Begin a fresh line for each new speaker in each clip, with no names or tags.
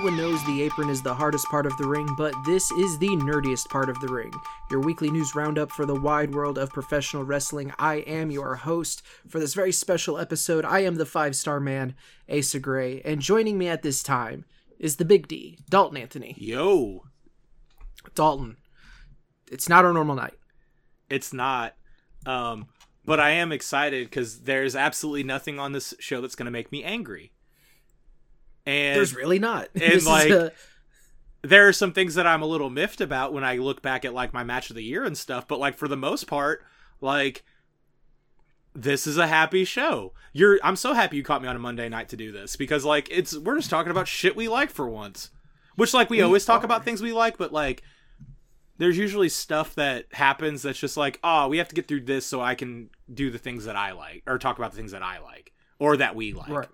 Everyone knows the apron is the hardest part of the ring, but this is the nerdiest part of the ring. Your weekly news roundup for the wide world of professional wrestling. I am your host for this very special episode. I am the five star man, Asa Gray, and joining me at this time is the Big D, Dalton Anthony.
Yo,
Dalton, it's not our normal night.
it's not. Um, but I am excited because there's absolutely nothing on this show that's going to make me angry. And
There's really not.
and,
This
like,
a-
there are some things that I'm a little miffed about when I look back at like my match of the year and stuff, but like for the most part, like this is a happy show. You're I'm so happy you caught me on a Monday night to do this because like it's we're just talking about shit we like for once. Which like we,
We
always talk
are.
about things we like, but like there's usually stuff that happens that's just like, oh, we have to get through this so I can do the things that I like or talk about the things that I like or that we like.
Right.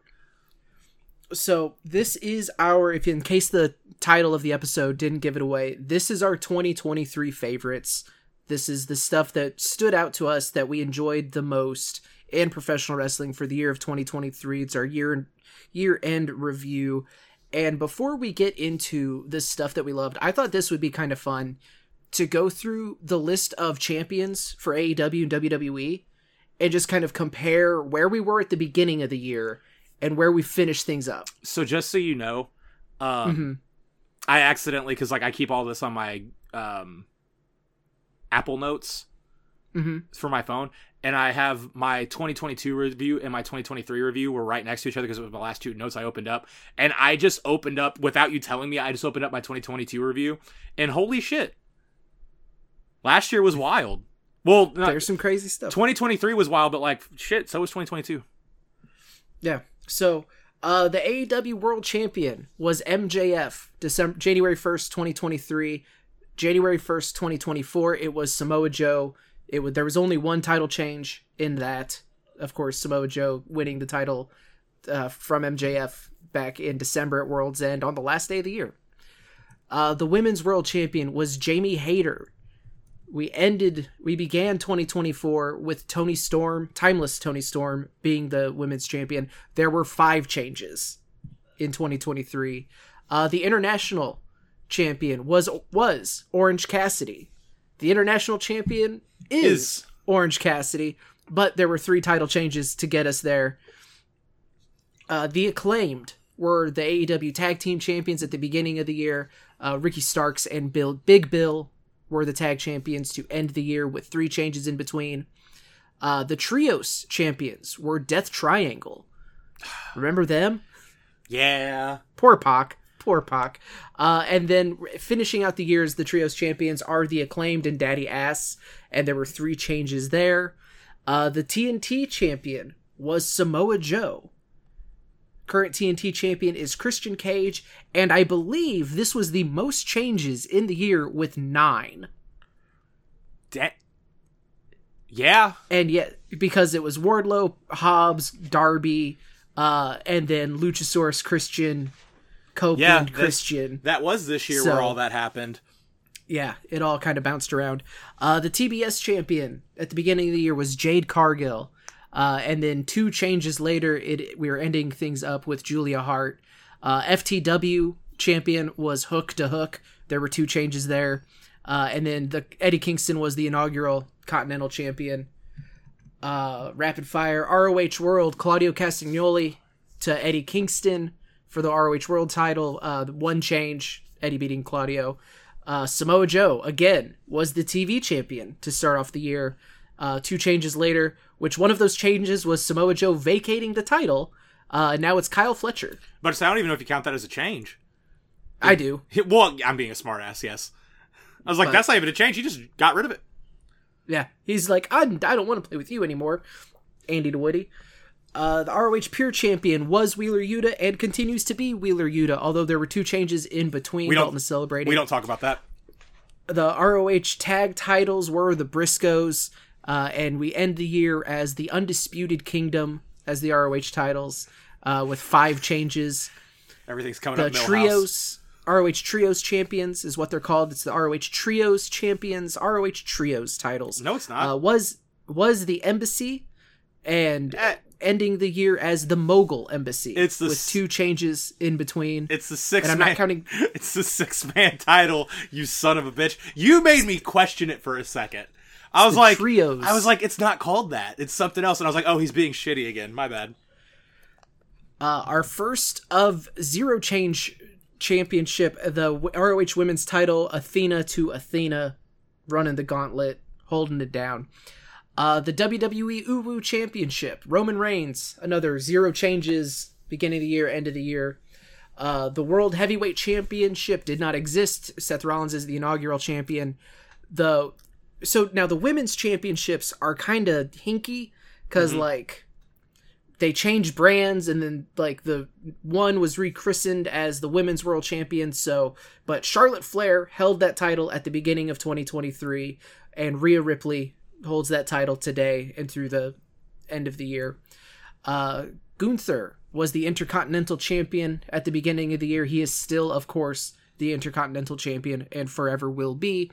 So this is our if in case the title of the episode didn't give it away, this is our 2023 favorites. This is the stuff that stood out to us that we enjoyed the most in professional wrestling for the year of 2023. It's our year year end review. And before we get into this stuff that we loved, I thought this would be kind of fun to go through the list of champions for AEW and WWE and just kind of compare where we were at the beginning of the year and where we finish things up.
So just so you know, um
Mhm.
I accidentally because like I keep all this on my um Apple Notes
Mhm.
for my phone, and I have my 2022 review and my 2023 review were right next to each other because it was my last two notes I opened up, and I just opened up without you telling me. I just opened up my 2022 review, and holy shit, last year was wild. Well, not,
There's some crazy stuff.
2023 was wild, but like shit, so was 2022.
Yeah. So, uh, the AEW World Champion was MJF. December January 1st, 2023. January 1st, 2024, it was Samoa Joe. It would there was only one title change in that. Of course, Samoa Joe winning the title uh, from MJF back in December at World's End on the last day of the year. Uh, the Women's World Champion was Jamie Hayter. We ended, we began 2024 with Toni Storm, timeless Toni Storm, being the women's champion. There were five changes in 2023. Uh, the international champion was was Orange Cassidy. The international champion is,
Is.
Orange Cassidy, but there were three title changes to get us there. Uh, the acclaimed were the AEW Tag Team Champions at the beginning of the year. Uh, Ricky Starks and Bill Big Bill were the tag champions to end the year with three changes in between. Uh, the Trios champions were Death Triangle. Remember them?
Yeah,
Poor Pac. Poor Pac. Uh, and then finishing out the year as the Trios champions are the acclaimed and Daddy Ass. And there were three changes there. Uh, the TNT champion was Samoa Joe. Current TNT champion is Christian Cage. And I believe this was the most changes in the year with nine.
Da- yeah.
And yet, because it was Wardlow, Hobbs, Darby, uh, and then Luchasaurus Christian, Copeland
Yeah, that's-
Christian.
That was this year
So-
where all that happened.
Yeah, it all kind of bounced around. Uh, the TBS champion at the beginning of the year was Jade Cargill. Uh, and then two changes later, it we were ending things up with Julia Hart. Uh, FTW champion was Hook to Hook. There were two changes there. Uh, and then the Eddie Kingston was the inaugural Continental champion. Uh, rapid fire ROH World Claudio Castagnoli to Eddie Kingston for the ROH World title. Uh, one change, Eddie beating Claudio. Uh, Samoa Joe again was the TV champion to start off the year. Uh, two changes later, which one of those changes was Samoa Joe vacating the title. Uh, and now it's Kyle Fletcher.
But I don't even know if you count that as a change.
I do.
Well, I'm being a smartass, yes. I was like,
But-
that's not even a change. He just got rid of it.
Yeah, he's like, I, I don't want to play with you anymore, Andy DeWitty. Uh, the ROH Pure Champion was Wheeler Yuta and continues to be Wheeler Yuta, although there were two changes in between.
We don't-
celebrating.
We don't talk about that.
the ROH tag titles were the Briscoes, uh, and we end the year as the Undisputed Kingdom as the ROH titles uh, with five changes.
Everything's coming
The
up. Millhouse.
trios, ROH Trios Champions is what they're called. It's the ROH Trios Champions, ROH Trios titles.
No, it's not.
Uh, was was the Embassy and
Eh,
ending the year as the Mogul Embassy.
It's the
with
s-
two changes in between.
It's the six
and I'm
man.
not counting.
It's the six man title. You son of a bitch! You made me question it for a second. I was like,
trios.
I was like, it's not called that. It's something else. And I was like, oh, he's being shitty again. My bad.
Uh, our first of zero change championship, the ROH Women's Title, Athena to Athena, running the gauntlet, holding it down. Uh, the WWE Uwu Championship, Roman Reigns, another zero changes, beginning of the year, end of the year. Uh, the World Heavyweight Championship did not exist. Seth Rollins is the inaugural champion. The so now the women's championships are kind of hinky because like they changed brands and then like the one was rechristened as the women's world champion so but charlotte flair held that title at the beginning of 2023 and rhea ripley holds that title today and through the end of the year. Uh gunther was the intercontinental champion at the beginning of the year. He is still of course the intercontinental champion and forever will be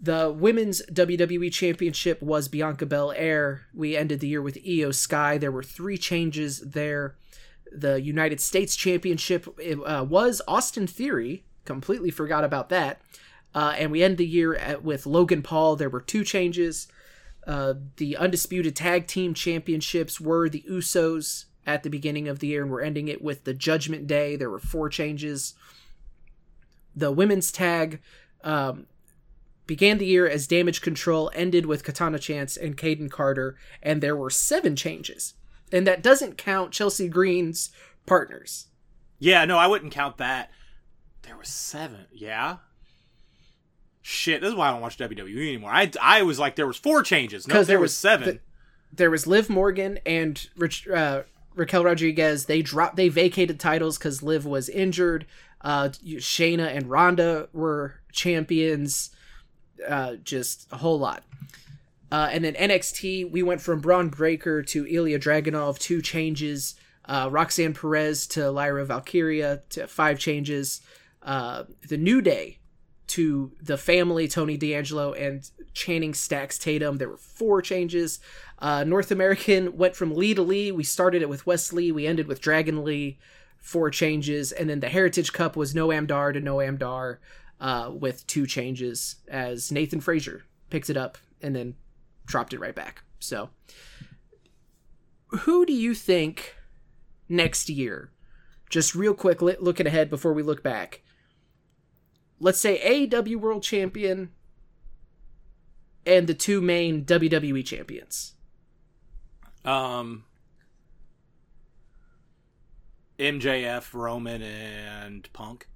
the women's WWE Championship was Bianca Belair. We ended the year with IYO SKY. There were three changes there. The United States Championship uh, was Austin Theory. Completely forgot about that. Uh, and we end the year at, with Logan Paul. There were two changes. Uh, the Undisputed Tag Team Championships were the Usos at the beginning of the year, and we're ending it with the Judgment Day. There were four changes. The women's tag um, began the year as Damage Control, ended with Katana Chance and Kayden Carter, and there were seven changes. And that doesn't count Chelsea Green's partners.
Yeah, no, I wouldn't count that. There was seven. Yeah. Shit, this is why I don't watch WWE anymore. I, I was like, there was four changes. No, there,
there
was,
was
seven.
the- There was Liv Morgan and Rich, uh, Raquel Rodriguez. They dropped, they vacated titles because Liv was injured. Uh, Shayna and Ronda were champions. Uh, just a whole lot. Uh, and then NXT, we went from Bron Breakker to Ilja Dragunov, two changes. Uh, Roxanne Perez to Lyra Valkyria, to five changes. Uh, the New Day to the family, Tony D'Angelo and Channing Stacks Tatum. There were four changes. Uh, North American went from Lee to Lee. We started it with Wesley. We ended with Dragon Lee. Four changes. And then the Heritage Cup was Noam Dar to Noam Dar uh, with two changes as Nathan Frazer picked it up and then dropped it right back. So, who do you think next year? Just real quick, looking ahead before we look back. Let's say AEW World Champion and the two main WWE champions.
Um, MJF, Roman, and Punk.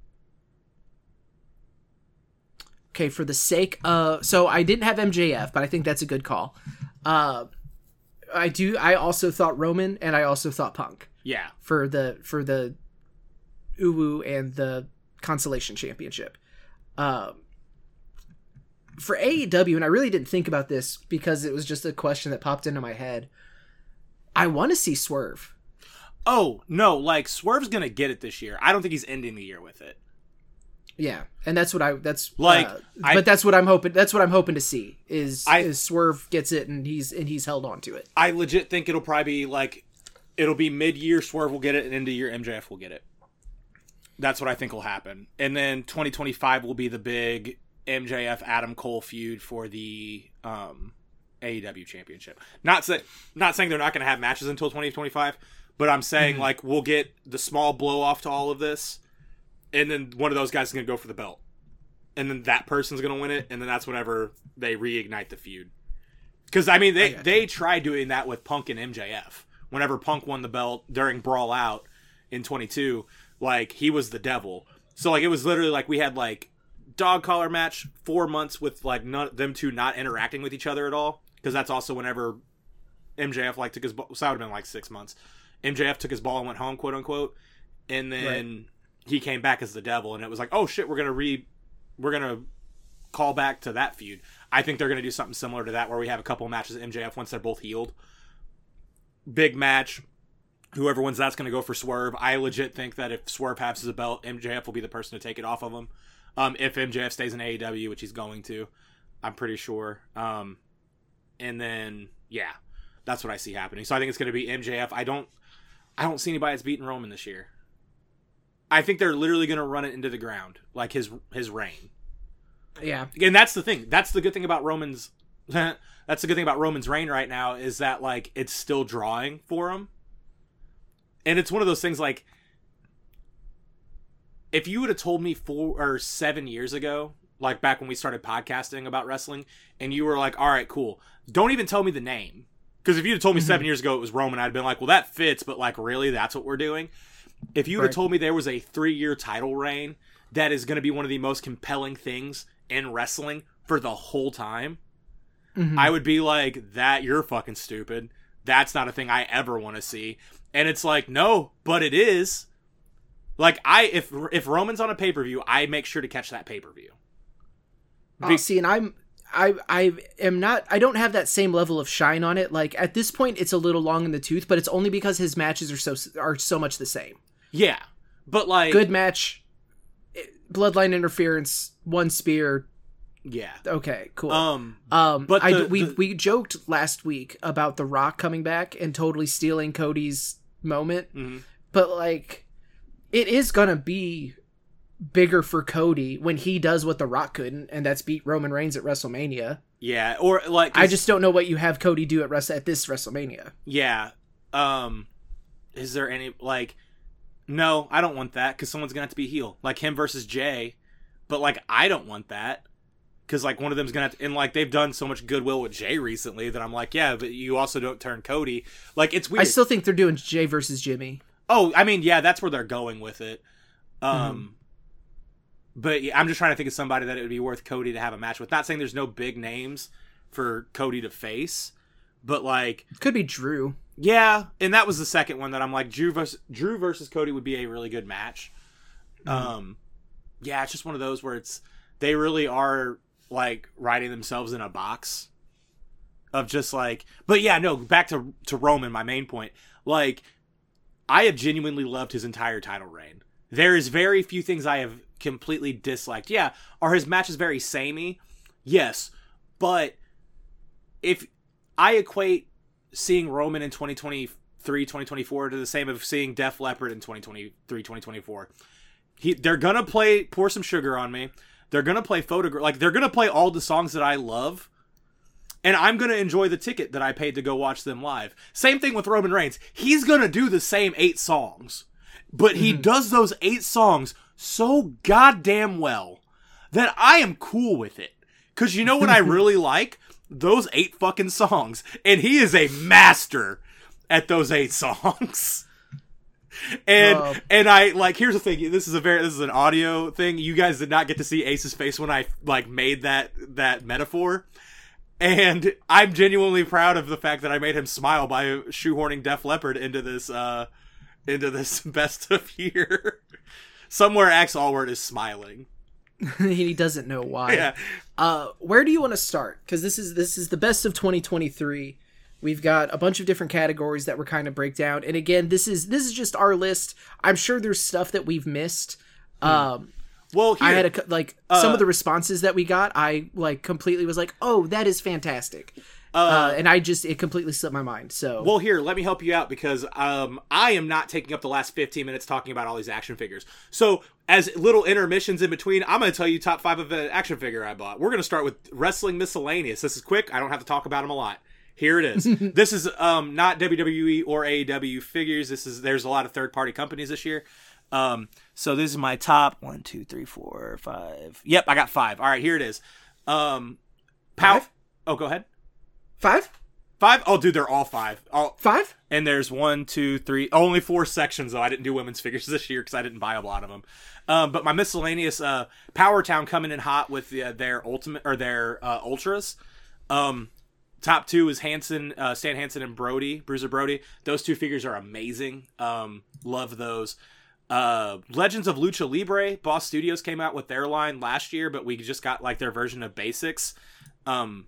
Okay, for the sake of so I didn't have MJF, but I think that's a good call. Uh, I do. I also thought Roman, and I also thought Punk.
Yeah.
for the for the Uwu and the Consolation Championship. Um, for AEW, and I really didn't think about this because it was just a question that popped into my head. I want to see Swerve.
Oh no, like Swerve's gonna get it this year. I don't think he's ending the year with it.
Yeah, and that's what I that's
Like,
uh,
I-
but that's what I'm hoping. That's what I'm hoping to see is
I-
is Swerve gets it and he's and he's held on to it.
I legit think it'll probably be like it'll be mid year Swerve will get it and end of year MJF will get it. That's what I think will happen. And then 2025 will be the big MJF Adam Cole feud for the um AEW championship. Not say, not saying they're not going to have matches until 2025, but I'm saying like we'll get the small blow off to all of this and then one of those guys is going to go for the belt. And then that person's going to win it and then that's whenever they reignite the feud. Cuz I mean they
gotcha.
they tried doing that with Punk and MJF. Whenever Punk won the belt during Brawl Out in 22, like he was the devil. So like it was literally like we had like dog collar match 4 months with like none them two not interacting with each other at all because that's also whenever MJF like took his ball, so that would have been like 6 months. MJF took his ball and went home, quote unquote. And then he came back as the devil and it was like, "Oh shit, we're to re we're to call back to that feud. I think they're to do something similar to that where we have a couple of matches at MJF once they're both healed. Big match. Whoever wins that's to go for Swerve. I legit think that if Swerve passes a belt, MJF will be the person to take it off of him. Um, if MJF stays in AEW, which he's going to, I'm pretty sure. Um, and then yeah, That's what I see happening. So I think it's going to be MJF. I don't I don't see anybody that's beating Roman this year. I think they're literally going to run it into the ground, like his his reign.
Yeah,
And that's the thing. That's the good thing about Roman's. that's the good thing about Roman's reign right now is that like it's still drawing for him. And it's one of those things like if you would have told me four or seven years ago, like back when we started podcasting about wrestling, and you were like, "All right, cool," don't even tell me the name. Because if you'd have told me mm-hmm. seven years ago it was Roman, I'd have been like, "Well, that fits," but like, really, that's what we're doing. If you would have told me there was a three-year title reign that is going to be one of the most compelling things in wrestling for the whole time,
Mhm.
I would be like, "That you're fucking stupid. That's not a thing I ever want to see." And it's like, no, but it is. Like I, if if Roman's on a pay per view, I make sure to catch that pay per view.
Oh, see, and I'm I I am not I don't have that same level of shine on it. Like at this point, it's a little long in the tooth, but it's only because his matches are so are so much the same.
Yeah, but like,
Good match, bloodline interference, one spear.
yeah.
Okay, cool.
Um,
Um,
But
I,
the-
we
the-
we joked last week about The Rock coming back and totally stealing Cody's moment,
mhm.
but like, it is gonna be bigger for Cody when he does what The Rock couldn't, and that's beat Roman Reigns at WrestleMania.
yeah, or like,
I just don't know what you have Cody do at Wrestle at this WrestleMania.
yeah. Um, is there any like? No, I don't want that because someone's gonna have to be heel, like him versus Jay. But like, I don't want that because like one of them's gonna have to, and like they've done so much goodwill with Jay recently that I'm like, yeah, but you also don't turn Cody. Like it's weird.
I still think they're doing Jay versus Jimmy.
Oh, I mean, yeah, that's where they're going with it. Um, but yeah, I'm just trying to think of somebody that it would be worth Cody to have a match with. Not saying there's no big names for Cody to face, but like, it
Could be Drew.
Yeah, and that was the second one that I'm like, Drew versus Drew versus Cody would be a really good match. Um, yeah, it's just one of those where it's they really are like writing themselves in a box of just like, but yeah, no, back to to Roman, my main point, like. I have genuinely loved his entire title reign. There is very few things I have completely disliked. Yeah, are his matches very samey? Yes, but if I equate seeing Roman in 2023, 2024 to the same of seeing Def Leppard in 2023, 2024. He, they're gonna play "Pour Some Sugar on Me." They're gonna play "Photograph." Like they're gonna play all the songs that I love, and I'm gonna enjoy the ticket that I paid to go watch them live. Same thing with Roman Reigns. He's gonna do the same eight songs, but he mm-hmm. does those eight songs so goddamn well that I am cool with it. Cause you know what I really like? Those eight fucking songs. And he is a master at those eight songs. And
Wow.
and I like here's the thing. This is a very this is an audio thing. You guys did not get to see Asa's face when I like made that that metaphor. And I'm genuinely proud of the fact that I made him smile by shoehorning Def Leppard into this uh into this best of year. Somewhere Axe Allward is smiling.
he doesn't know why.
Yeah.
Uh, where do you want to start? Because this is this is the best of 2023. We've got a bunch of different categories that we're kind of break down, and again, this is this is just our list. I'm sure there's stuff that we've missed. Um,
Well, here,
I had a like some
Uh,
of the responses that we got. I like completely was like, "Oh, that is fantastic," uh, and I just it completely slipped my mind. So
Well, here, let me help you out because um, I am not taking up the last 15 minutes talking about all these action figures. So, as little intermissions in between, I'm going to tell you top five of an action figure I bought. We're going to start with Wrestling Miscellaneous. This is quick. I don't have to talk about them a lot. Here it is. this is um, not WWE or AEW figures. This is there's a lot of third party companies this year. Um, so this is my top one, two, three, four, five. Yep, I got five. All right, here it is. Um, Pow-
Five?
Oh, go ahead.
Five,
Five? Oh, dude, they're all five. All
five.
and there's one, two, three, only four sections though. I didn't do women's figures this year because I didn't buy a lot of them. Um, but my miscellaneous uh, Power Town coming in hot with the, their ultimate or their uh, ultras. Um, top two is Hanson, uh, Stan Hansen and Brody, Bruiser Brody. Those two figures are amazing. Um, love those. Uh, Legends of Lucha Libre, Boss Studios came out with their line last year, but we just got like their version of basics. Um,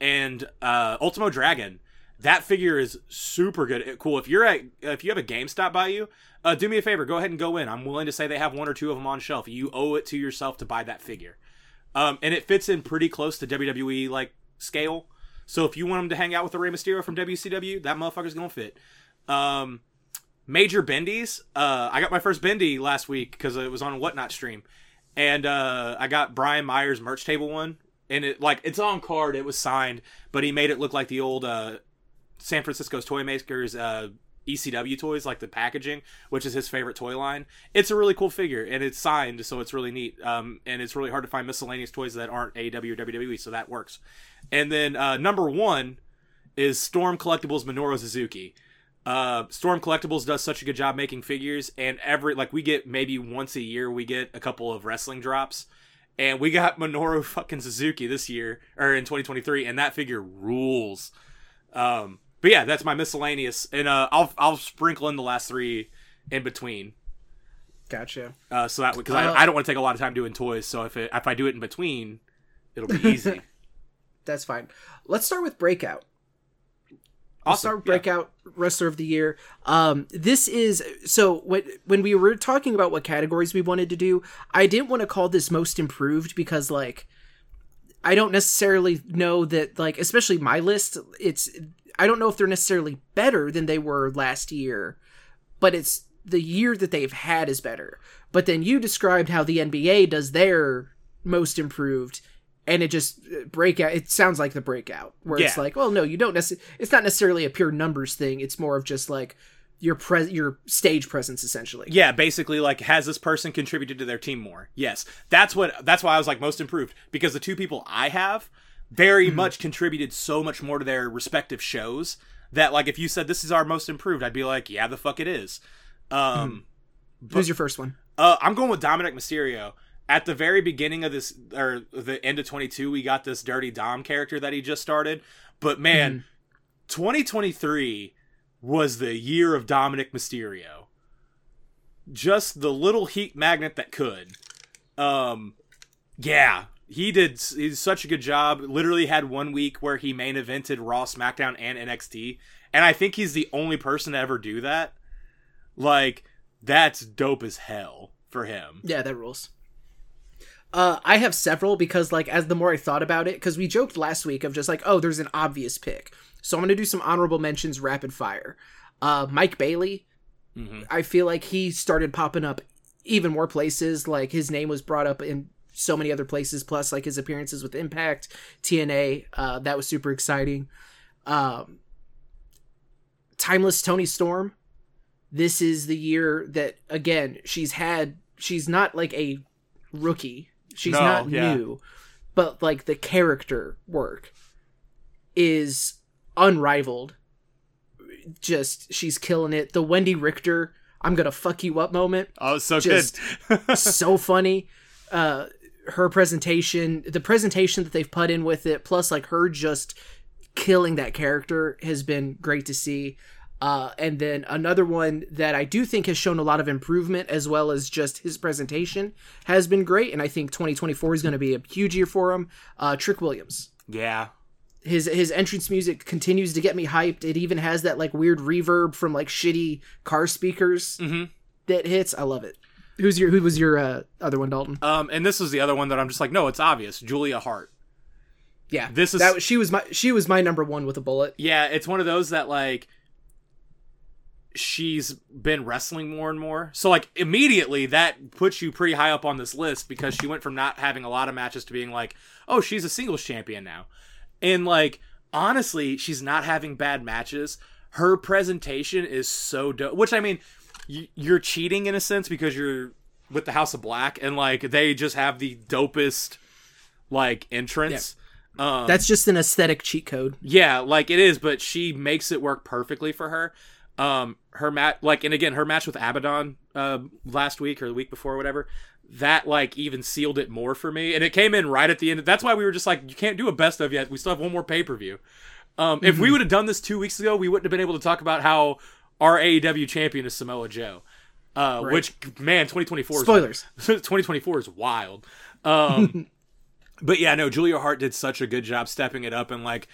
and uh, Ultimo Dragon. That figure is super good. Cool. If you're at, if you have a GameStop by you, uh, do me a favor. Go ahead and go in. I'm willing to say they have one or two of them on shelf. You owe it to yourself to buy that figure. Um, and it fits in pretty close to WWE like scale. So if you want him to hang out with the Rey Mysterio from WCW, that motherfucker's gonna fit. Um, major bendies. Uh, I got my first bendy last week because it was on a whatnot stream, and uh, I got Brian Myers merch table one, and it like it's on card. It was signed, but he made it look like the old uh, San Francisco's toy makers uh, ECW toys, like the packaging, which is his favorite toy line. It's a really cool figure, and it's signed, so it's really neat. Um, and it's really hard to find miscellaneous toys that aren't AEW or WWE, so that works. And then uh, number one is Storm Collectibles Minoru Suzuki. Uh, Storm Collectibles does such a good job making figures, and every like we get maybe once a year we get a couple of wrestling drops, and we got Minoru fucking Suzuki this year or in 2023, and that figure rules. Um, but yeah, that's my miscellaneous, and uh, I'll I'll sprinkle in the last three in between.
Gotcha.
Uh, so that because
Uh,
I, I don't want to take a lot of time doing toys, so if it, if I do it in between, it'll be easy.
That's fine. Let's start with Breakout.
Awesome,
start with
yeah.
Breakout Wrestler of the Year. Um, this is so when when we were talking about what categories we wanted to do, I didn't want to call this most improved because like I don't necessarily know that like especially my list. It's I don't know if they're necessarily better than they were last year, but it's the year that they've had is better. But then you described how the NBA does their most improved, and it just uh, breakout. It sounds like the breakout, where it's like, well, no, you don't necessarily. It's not necessarily a pure numbers thing. It's more of just like your pres your stage presence, essentially.
Yeah, basically, like, has this person contributed to their team more? Yes, that's what. That's why I was like most improved because the two people I have very much contributed so much more to their respective shows that, like, if you said this is our most improved, I'd be like, yeah, the fuck it is. Um,
Who's your first one?
uh, I'm going with Dominic Mysterio. At the very beginning of this, or the end of 22, we got this Dirty Dom character that he just started. But man, 2023 was the year of Dominic Mysterio. Just the little heat magnet that could. Um, yeah, he did. He did such a good job. Literally had one week where he main evented Raw, SmackDown, and NXT, and I think he's the only person to ever do that. Like, that's dope as hell for him.
Yeah, that rules. Uh, I have several because, like, as the more I thought about it, because we joked last week of just like, oh, there's an obvious pick. So I'm gonna do some honorable mentions, rapid fire. Uh, Mike Bailey.
Mhm.
I feel like he started popping up even more places. Like his name was brought up in so many other places. Plus, like his appearances with Impact, TNA. Uh, that was super exciting. Um, Timeless Toni Storm. This is the year that again she's had. She's not like a rookie. She's
No,
not
yeah.
new, but like the character work is unrivaled. Just she's killing it. The Wendi Richter "I'm gonna fuck you up" moment
Oh, so
Just-
good.
so funny. Uh, her presentation, the presentation that they've put in with it, plus like her just killing that character has been great to see. Uh, and then another one that I do think has shown a lot of improvement, as well as just his presentation, has been great. And I think 2024 is going to be a huge year for him. Uh, Trick Williams
yeah.
his his entrance music continues to get me hyped. It even has that like weird reverb from like shitty car speakers
Mhm.
that hits. I love it. Who's your who was your uh, other one, Dalton?
Um, and this was the other one that I'm just like, no, it's obvious. Julia Hart.
Yeah,
This is-
that. She was my she was my number one with a bullet.
Yeah, it's one of those that like she's been wrestling more and more. So like immediately that puts you pretty high up on this list because she went from not having a lot of matches to being like, "Oh, she's a singles champion now." And like honestly, she's not having bad matches. Her presentation is so dope, which I mean, you're cheating in a sense because you're with the House of Black and like they just have the dopest like entrance. Um,
That's just an aesthetic cheat code.
yeah, like it is, but she makes it work perfectly for her. Um, her match, like, and again, her match with Abaddon uh, last week or the week before, or whatever, that like even sealed it more for me. And it came in right at the end. That's why we were just like, you can't do a best of yet. We still have one more pay per view. Um, If we would have done this two weeks ago, we wouldn't have been able to talk about how our AEW champion is Samoa Joe. Uh,
Right.
Which man, 2024 is
Spoilers.
2024 is wild. Um, but yeah, no, Julia Hart did such a good job stepping it up and like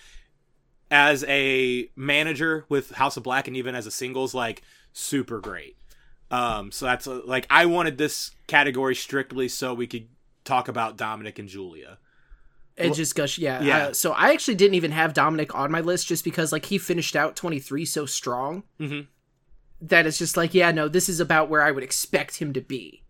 as a manager with House of Black and even as a singles, like super great. Um, so that's uh, like I wanted this category strictly so we could talk about Dominic and Julia.
It just gush, yeah.
Yeah.
Uh, so I actually didn't even have Dominic on my list just because like he finished out 23 so strong
mm-hmm.
that it's just like, yeah, no, this is about where I would expect him to be.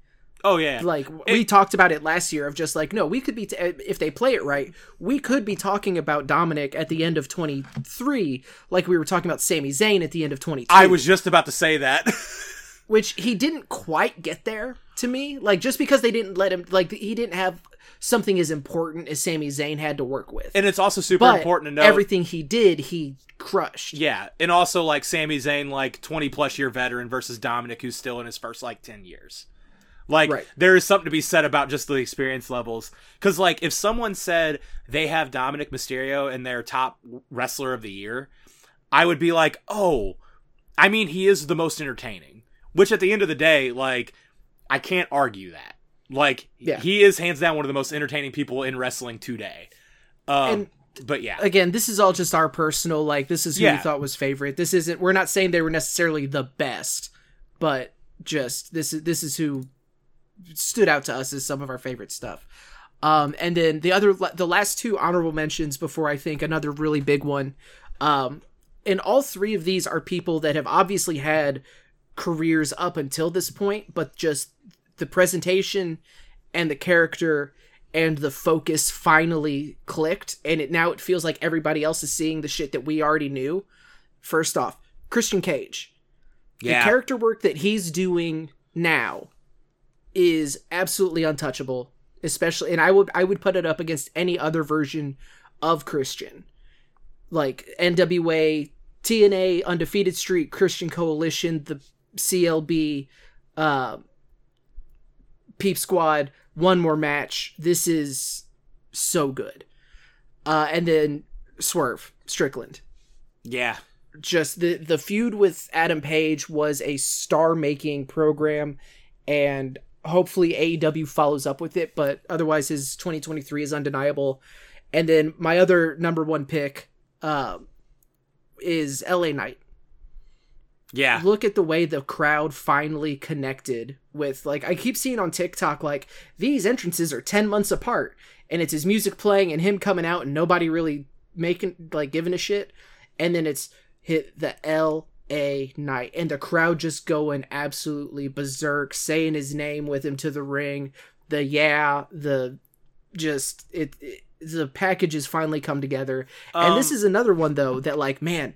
Oh yeah.
Like we talked about it last year of just like, no, we could be t- eh, if they play it right, we could be talking about Dominic at the end of 23 like we were talking about Sami Zayn at the end of 22.
I was just about to say that.
which he didn't quite get there to me. Like just because they didn't let him like he didn't have something as important as Sami Zayn had to work with.
and it's also super
but
important to know
everything he did, he crushed.
Yeah, and also like Sami Zayn, like twenty plus year veteran versus Dominic, who's still in his first like ten years. Like
Right.
there is something to be said about just the experience levels. Because like if someone said they have Dominic Mysterio in their top wrestler of the year, I would be like, oh, I mean he is the most entertaining. Which at the end of the day, like I can't argue that. Like
Yeah.
he is hands down one of the most entertaining people in wrestling today. Um,
And-
but yeah,
Again, this is all just our personal like this is who
Yeah.
we thought was favorite. This isn't we're not saying they were necessarily the best, but just this is this is who stood out to us as some of our favorite stuff. Um, and then the other, the last two honorable mentions before I think another really big one. Um, and all three of these are people that have obviously had careers up until this point, but just the presentation and the character and the focus finally clicked, and it now it feels like everybody else is seeing the shit that we already knew. First off, Christian Cage
yeah,
the character work that he's doing now is absolutely untouchable especially and i would i would put it up against any other version of christian. Like nwa tna undefeated Street, christian coalition the clb uh peep squad one more match. This is so good. Uh and then swerve strickland.
Yeah.
just the the feud with Adam Page was a star making program and hopefully AEW follows up with it but otherwise his 2023 is undeniable. And then my other number one pick uh, is LA Knight.
Yeah.
look at the way the crowd finally connected with like I keep seeing on TikTok like these entrances are 10 months apart and it's his music playing and him coming out and nobody really making like giving a shit. And then it's hit the LA Knight and the crowd just going absolutely berserk saying his name with him to the ring the yeah the just it, it the packages finally come together and this
Um,
is another one though that like man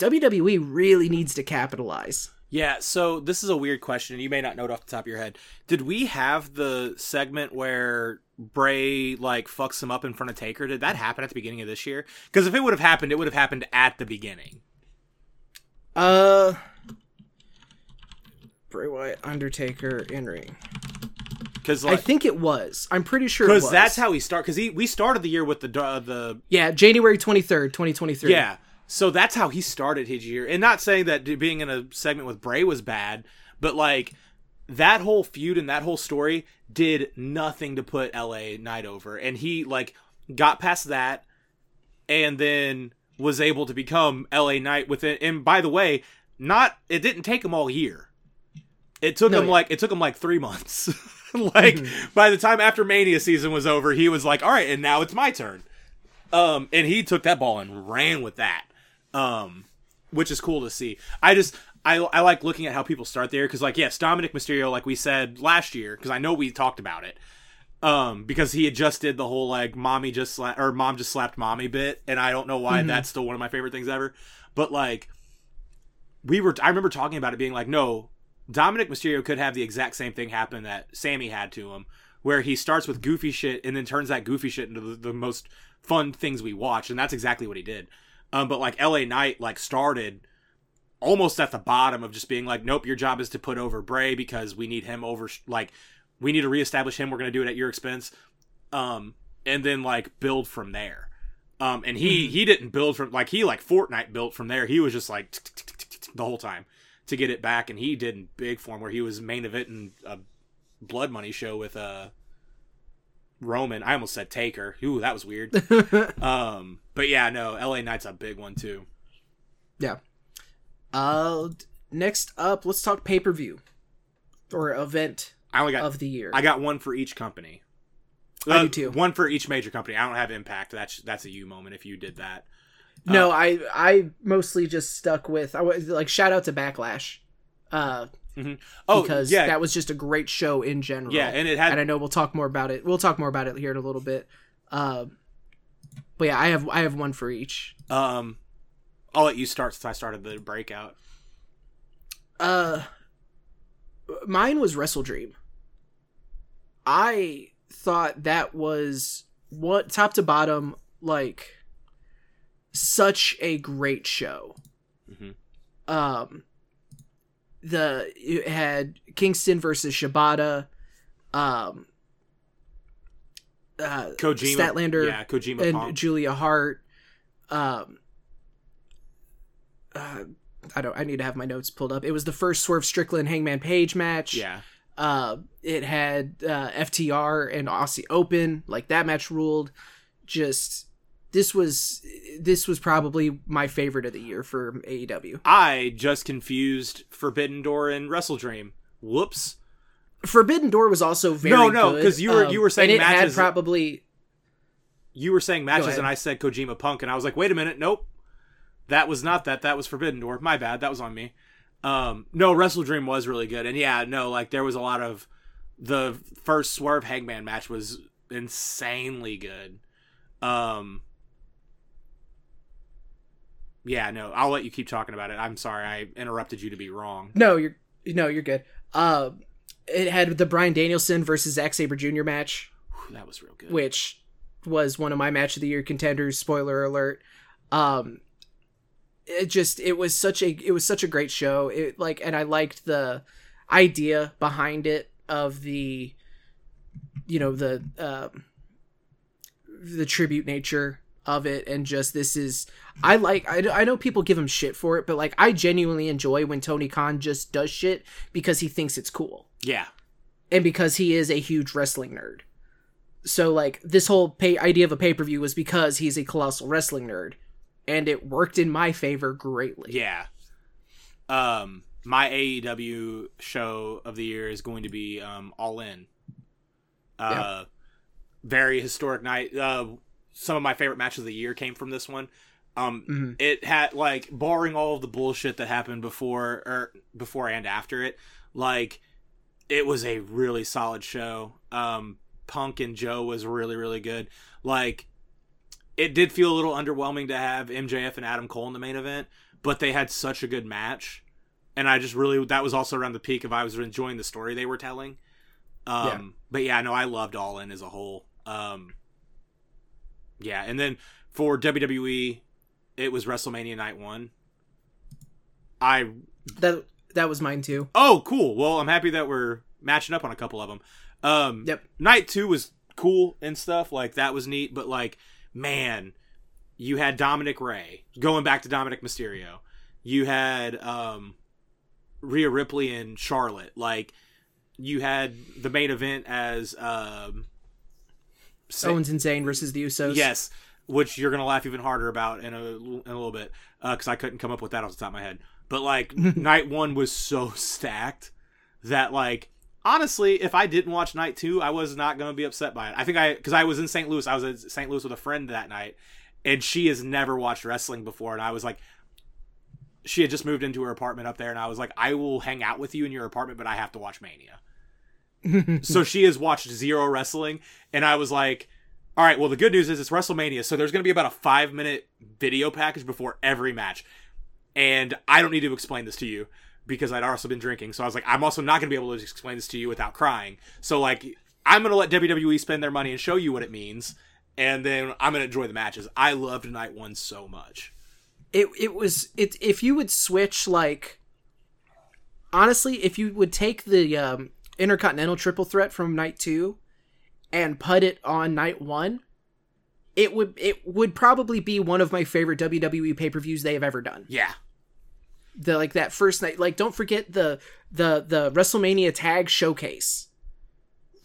WWE really needs to capitalize.
Yeah, so this is a weird question, you may not know it off the top of your head. Did we have the segment where Bray like fucks him up in front of Taker? Did that happen at the beginning of this year? Because if it would have happened, it would have happened at the beginning.
Uh Bray Wyatt, Undertaker, in ring.
Because
I think it was. I'm pretty sure
because that's how he started. Because he we started the year with the uh, the
Yeah, January 23rd, 2023.
Yeah. So that's how he started his year. And not saying that being in a segment with Bray was bad, but like that whole feud and that whole story did nothing to put LA Knight over. And he like got past that and then was able to become LA Knight within and by the way, not it didn't take him all year. It took
No,
him
yeah.
like it took him like 3 months. like by the time after Mania season was over, he was like, "All right, and now it's my turn." Um, and he took that ball and ran with that. Um, which is cool to see. I just I I like looking at how people start there because like yes, Dominic Mysterio, like we said last year, because I know we talked about it. Um, because he had just did the whole like mommy just sla- or mom just slapped mommy bit, and I don't know why that's still one of my favorite things ever. But like, we were I remember talking about it being like, no, Dominic Mysterio could have the exact same thing happen that Sami had to him, where he starts with goofy shit and then turns that goofy shit into the, the most fun things we watch, and that's exactly what he did. Um, but like LA Knight like started almost at the bottom of just being like, nope, your job is to put over Bray because we need him over. Like, we need to reestablish him. We're gonna do it at your expense. Um, and then like build from there. Um, and he he didn't build from like he like Fortnite built from there. He was just like the whole time to get it back, and he did in big form where he was main event in a Blood Money show with uh Roman. I almost said Taker. Ooh, that was weird. um, but yeah, no, LA Knight's a big one too.
Yeah. Uh, next up, let's talk pay per view or event
I only got
of the year.
I got one for each company.
I
Uh,
do too.
One for each major company. I don't have Impact. That's that's a you moment if you did that.
No, I I mostly just stuck with I was like shout out to Backlash. Uh
Oh,
because
yeah,
that was just a great show in general.
yeah, and it had
and I know we'll talk more about it. We'll talk more about it here in a little bit. Um but yeah, I have I have one for each.
um. I'll let you start since I started the breakout.
Uh mine was Wrestle Dream. I thought that was what top to bottom like such a great show.
Mhm.
Um the it had Kingston versus Shibata um uh
Kojima,
Statlander
yeah, Kojima,
and
Punk.
Julia Hart. Um, uh, I don't. I need to have my notes pulled up. It was the first Swerve Strickland Hangman Page match.
yeah,
Uh, it had uh, FTR and Aussie Open. Like that match ruled. Just this was this was probably my favorite of the year for AEW.
I just confused Forbidden Door and Wrestle Dream. Whoops.
Forbidden Door was also very
No, no, because you were-
um,
you were saying matches-
had probably
You were saying matches, and I said Kojima Punk, and I was like, wait a minute, nope, that was not that. That was Forbidden Door. My bad. That was on me. Um, no, Wrestle Dream was really good, and yeah, no, like there was a lot of the first Swerve Hangman match was insanely good. Um, yeah, no, I'll let you keep talking about it. I'm sorry, I interrupted you to be wrong.
No, you're no, you're good. Uh, it had the Bryan Danielson versus Zack Sabre Jr. match,
Whew, that was real good.
which was one of my match of the year contenders. Spoiler alert. Um, it just it was such a it was such a great show. It like and I liked the idea behind it of the you know the um the tribute nature of it and just this is i like I, I know people give him shit for it but like i genuinely enjoy when tony khan just does shit because he thinks it's cool.
Yeah,
and because he is a huge wrestling nerd. So like this whole pay idea of a pay-per-view was because he's a colossal wrestling nerd and it worked in my favor greatly
Yeah. Um, my AEW show of the year is going to be um, All In. Uh, very historic night. Uh, some of my favorite matches of the year came from this one. Um,
Mhm.
it had like barring all of the bullshit that happened before or before and after it, like it was a really solid show. Um, Punk and Joe was really really good. Like it did feel a little underwhelming to have MJF and Adam Cole in the main event, but they had such a good match, and I just really that was also around the peak of I was enjoying the story they were telling. Um,
Yeah.
but yeah, no, I loved All In as a whole. Um, yeah, and then for WWE, it was WrestleMania Night One. I
that that was mine too
oh cool. Well, I'm happy that we're matching up on a couple of them. Um,
Yep.
Night Two was cool and stuff like that was neat, but like man, you had Dominic Ray going back to Dominic Mysterio. You had um, Rhea Ripley and Charlotte. Like you had the main event as um, Sa-
owens and Zayn versus the usos
Yes, which you're gonna laugh even harder about in a, in a little bit because I couldn't come up with that off the top of my head. But like night one was so stacked that like honestly, if I didn't watch night two, I was not gonna be upset by it. I think I because I was in St. Louis, I was in St. Louis with a friend that night, and she has never watched wrestling before, and I was like. She had just moved into her apartment up there, and I was like, "I will hang out with you in your apartment, but I have to watch Mania." so she has watched zero wrestling and i was like all right well the good news is it's wrestlemania so there's going to be about a five minute video package before every match and i don't need to explain this to you because i'd also been drinking. So i was like i'm also not going to be able to explain this to you without crying. So like i'm going to let wwe spend their money and show you what it means and then i'm going to enjoy the matches. I loved night one so much.
It it was it if you would switch like honestly if you would take the um intercontinental triple threat from night 2 and put it on night 1 it would it would probably be one of my favorite WWE pay-per-views they have ever done.
yeah
The like that first night like don't forget the the the WrestleMania tag showcase.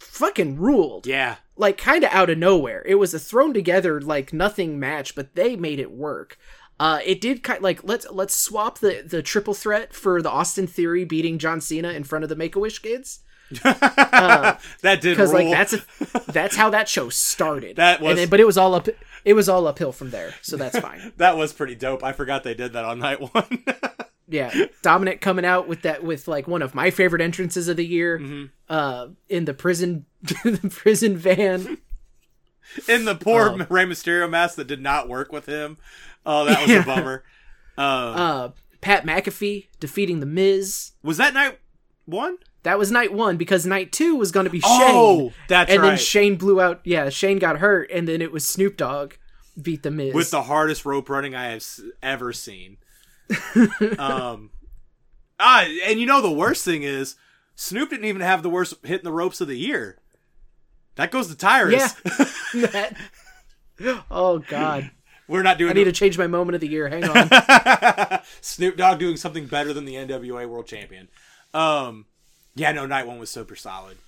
Fucking ruled
yeah
like kind of out of nowhere. It was a thrown together like nothing match, but they made it work. Uh, it did kind like let's let's swap the the triple threat for the Austin Theory beating John Cena in front of the Make a Wish kids.
that did
because like that's a, that's how that show started.
That was-
then, but it was all up. It was all uphill from there, so that's fine.
that was pretty dope. I forgot they did that on night one.
Yeah, Dominic coming out with that with like one of my favorite entrances of the year,
Mm-hmm.
uh, in the prison the prison van.
In the poor
Oh.
Rey Mysterio mask that did not work with him. Oh, that was
Yeah.
a bummer. Uh,
Uh, Pat McAfee defeating the Miz.
was that night one?
That was night one because night two was going to be Shane.
Oh, that's
and
right.
then Shane blew out. Yeah, Shane got hurt, and then it was Snoop Dogg beat the Miz.
with the hardest rope running I have ever seen. um, ah, and you know the worst thing is Snoop didn't even have the worst hitting the ropes of the year. That goes to Tyrus.
Yeah. That- oh God,
We're not doing.
I need to change my moment of the year. Hang on.
Snoop Dogg doing something better than the NWA World Champion. Um, yeah, no, night one was super solid,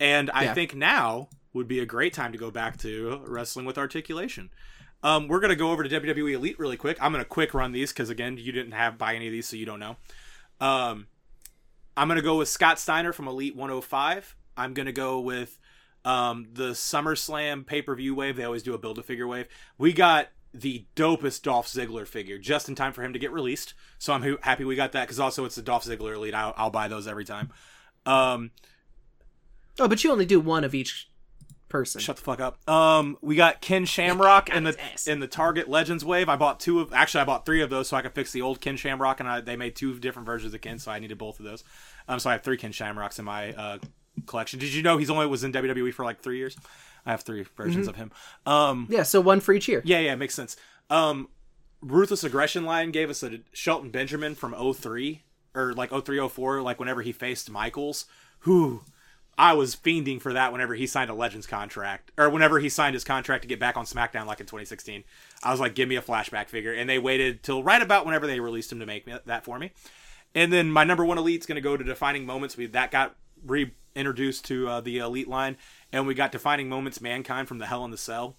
and I
Yeah.
think now would be a great time to go back to wrestling with articulation. Um, we're gonna go over to WWE Elite really quick. I'm gonna quick run these because again, you didn't have buy any of these, so you don't know. Um, I'm gonna go with Scott Steiner from Elite 105. I'm gonna go with um, the SummerSlam pay per view wave. They always do a build a figure wave. We got the dopest Dolph Ziggler figure just in time for him to get released. So I'm happy we got that because also it's the Dolph Ziggler Elite. I'll, I'll buy those every time. Um,
oh, but you only do one of each person.
Shut the fuck up. Um, we got Ken Shamrock in the in the Target Legends wave. I bought two of actually I bought three of those so I could fix the old Ken Shamrock, and I, they made two different versions of Ken, so I needed both of those. Um, so I have three Ken Shamrocks in my uh, collection. Did you know he's only was in WWE for like three years? I have three versions of him. Um,
Yeah, so one for each year.
yeah, yeah, makes sense. Um, Ruthless Aggression Line gave us a Shelton Benjamin from 03 or like 03 04, like whenever he faced Michaels, who I was fiending for that whenever he signed a Legends contract or whenever he signed his contract to get back on SmackDown like in 2016. I was like, give me a flashback figure. And they waited till right about whenever they released him to make me, that for me. And then my number one elite's going to go to Defining Moments. We that got reintroduced to uh, the elite line, and we got Defining Moments Mankind from the Hell in the Cell.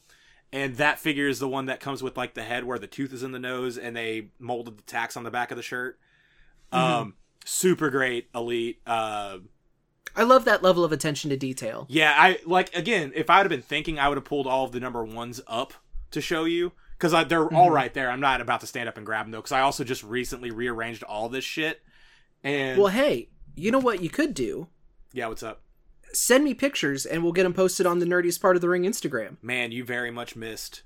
And that figure is the one that comes with like the head where the tooth is in the nose, and they molded the tax on the back of the shirt. Um, super great elite. Uh,
I love that level of attention to detail.
yeah, I like again. If I would have been thinking, I would have pulled all of the number ones up to show you because they're all mm-hmm. right there. I'm not about to stand up and grab them though, because I also just recently rearranged all this shit. And
Well, hey, you know what you could do?
yeah, what's up,
Send me pictures, and we'll get them posted on the nerdiest part of the ring Instagram.
man? You very much missed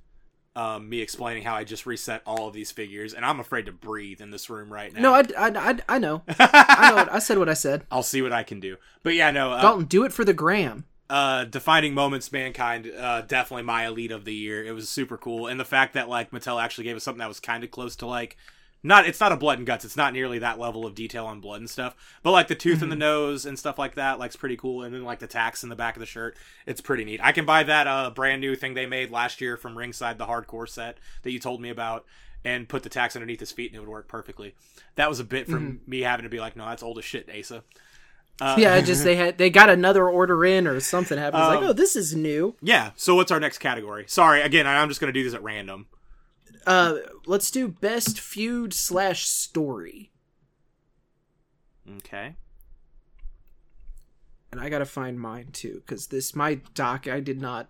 um, me explaining how I just reset all of these figures, and I'm afraid to breathe in this room right now.
No, I, I, I, I know. I know. What, I said what I said.
I'll see what I can do. But yeah, no. Uh,
Dalton, do it for the gram.
uh defining moments mankind uh definitely my elite of the year it was super cool and the fact that like mattel actually gave us something that was kind of close to like not it's not a blood and guts it's not nearly that level of detail on blood and stuff but like the tooth and the nose and stuff like that like's pretty cool and then like the tax in the back of the shirt it's pretty neat i can buy that uh brand new thing they made last year from ringside the hardcore set that you told me about and put the tax underneath his feet and it would work perfectly that was a bit from me having to be like no that's old as shit asa uh,
yeah, just they had they got another order in or something happened.
Um,
like, oh, this is new.
Yeah. So what's our next category? Sorry, again, I'm just gonna do this at random.
Uh, let's do best feud slash story,
Okay.
and I gotta find mine too because this my doc I did not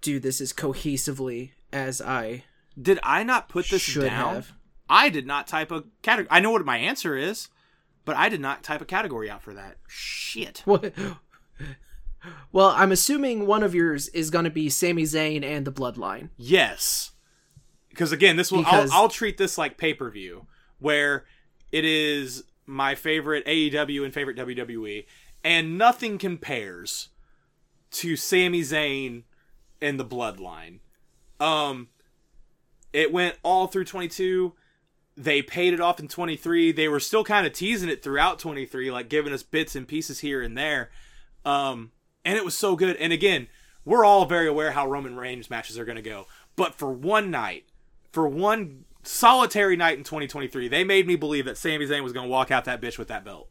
do this as cohesively as I
Did I not put this down?
have.
I did not type a category. I know what my answer is, but I did not type a category out for that. Shit.
What? Well, I'm assuming one of yours is going to be Sami Zayn and the Bloodline.
Yes. Because again, this will
Because-
I'll, I'll treat this like pay per view, where it is my favorite AEW and favorite WWE, and nothing compares to Sami Zayn and the Bloodline. Um, it went all through 22. They paid it off in 23. They were still kind of teasing it throughout 23, like giving us bits and pieces here and there. Um, and it was so good. And again, we're all very aware how Roman Reigns matches are going to go. But for one night, for one solitary night in 2023, they made me believe that Sami Zayn was going to walk out that bitch with that belt.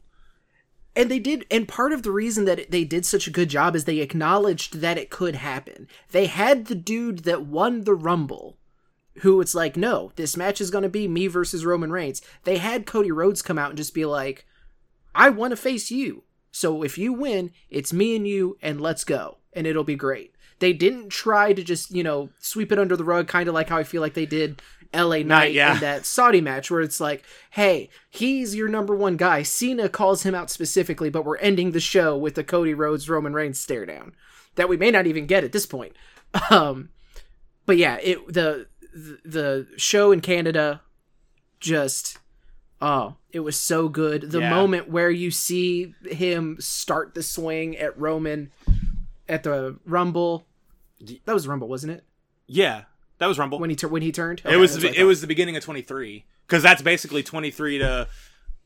And they did, and part of the reason that they did such a good job is they acknowledged that it could happen. They had the dude that won the Rumble, who it's like, no, this match is going to be me versus Roman Reigns. They had Cody Rhodes come out and just be like, I want to face you. So if you win, it's me and you, and let's go, and it'll be great. They didn't try to just, you know, sweep it under the rug, kind of like how I feel like they did LA Knight
yeah.
in that Saudi match, where it's like, hey, he's your number one guy. Cena calls him out specifically, but we're ending the show with the Cody Rhodes Roman Reigns stare down that we may not even get at this point. Um, but yeah, it the the show in Canada just oh, it was so good. The
Yeah.
moment where you see him start the swing at Roman at the Rumble. That was Rumble, wasn't it?
Yeah, that was Rumble.
When he tur- when he turned,
it
Okay,
was the, it was the beginning of 23 because that's basically 23 to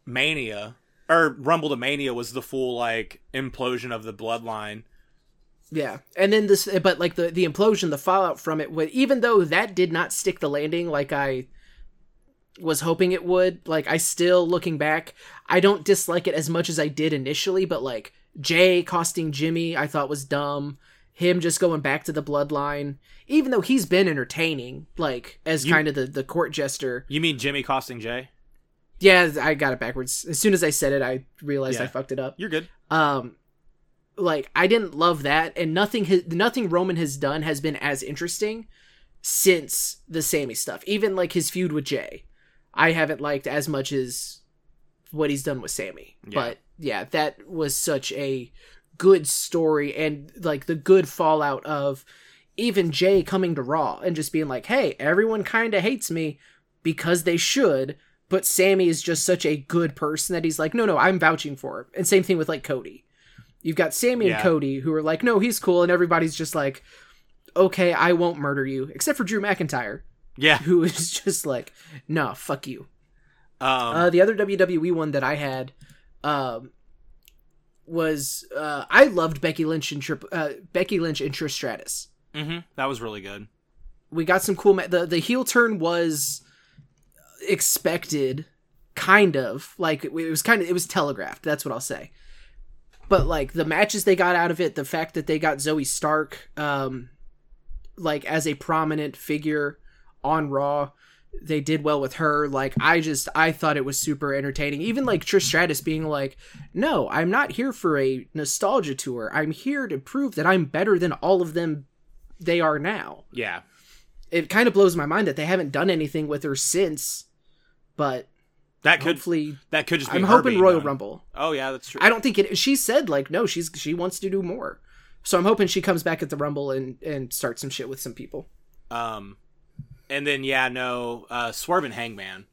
Mania or Rumble to Mania was the full like implosion of the bloodline.
Yeah, and then this, but like the the implosion, the fallout from it, even though that did not stick the landing like I was hoping it would. Like I still looking back, I don't dislike it as much as I did initially. But like Jay costing Jimmy, I thought was dumb. Him just going back to the bloodline, even though he's been entertaining, like as
You-
kind of the the court jester.
You mean Jimmy costing Jay?
Yeah, I got it backwards. As soon as I said it, I realized I fucked it up.
You're good.
um like i didn't love that and nothing has, nothing roman has done has been as interesting since the Sami stuff even like his feud with jay i haven't liked as much as what he's done with Sami
Yeah.
but yeah that was such a good story and like the good fallout of even jay coming to raw and just being like hey everyone kind of hates me because they should but Sami is just such a good person that he's like no no i'm vouching for him and same thing with like cody You've got Sami
Yeah.
and Cody who are like, no, he's cool, and everybody's just like, okay, I won't murder you, except for Drew McIntyre,
Yeah.
who is just like, no, fuck you.
Um,
Uh, the other WWE one that I had, um, was uh, I loved Becky Lynch and Trip, uh, Becky Lynch and Trish Stratus.
mhm, that was really good.
We got some cool. Ma- the the heel turn was expected, kind of like it was kind of it was telegraphed. That's what I'll say. But like the matches they got out of it, the fact that they got Zoey Stark, um, like as a prominent figure on Raw, they did well with her. Like I just I thought it was super entertaining. Even like Trish Stratus being like, "No, I'm not here for a nostalgia tour. I'm here to prove that I'm better than all of them they are now."
Yeah.
It kind of blows my mind that they haven't done anything with her since. But
That could
hopefully,
that could just be
I'm hoping Royal. Rumble.
Oh yeah, that's true.
I don't think it. She said like no, she's she wants to do more. So I'm hoping she comes back at the Rumble and and starts some shit with some people.
Um, and then yeah, no, uh, Swerve and Hangman.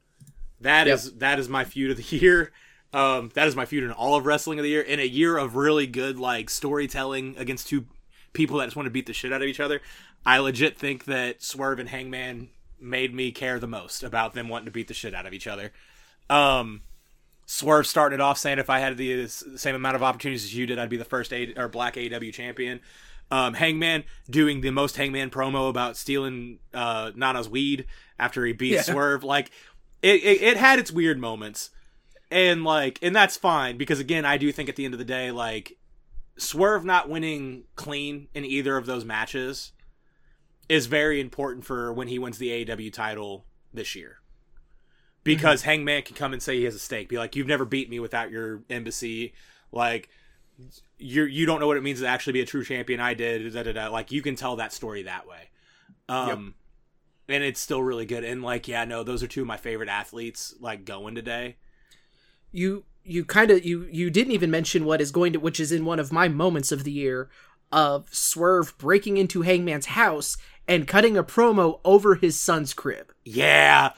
That
Yep.
is that is my feud of the year. Um, that is my feud in all of wrestling of the year. In a year of really good like storytelling against two people that just want to beat the shit out of each other, I legit think that Swerve and Hangman made me care the most about them wanting to beat the shit out of each other. Um, Swerve starting it off saying if I had the same amount of opportunities as you did, I'd be the first A- or black AEW champion. Um, Hangman doing the most Hangman promo about stealing uh, Nana's weed after he beats
Yeah.
Swerve. Like it, it, it had its weird moments, and like, and that's fine because again, I do think at the end of the day, like Swerve not winning clean in either of those matches is very important for when he wins the AEW title this year. Because Hangman can come and say he has a stake, be like, "You've never beat me without your embassy." Like, you you don't know what it means to actually be a true champion. I did. Da, da, da. Like, you can tell that story that way. Um, and it's still really good. And like, yeah, no, those are two of my favorite athletes. Like going today.
You you kind of you you didn't even mention what is going to which is in one of my moments of the year of Swerve breaking into Hangman's house and cutting a promo over his son's crib.
Yeah,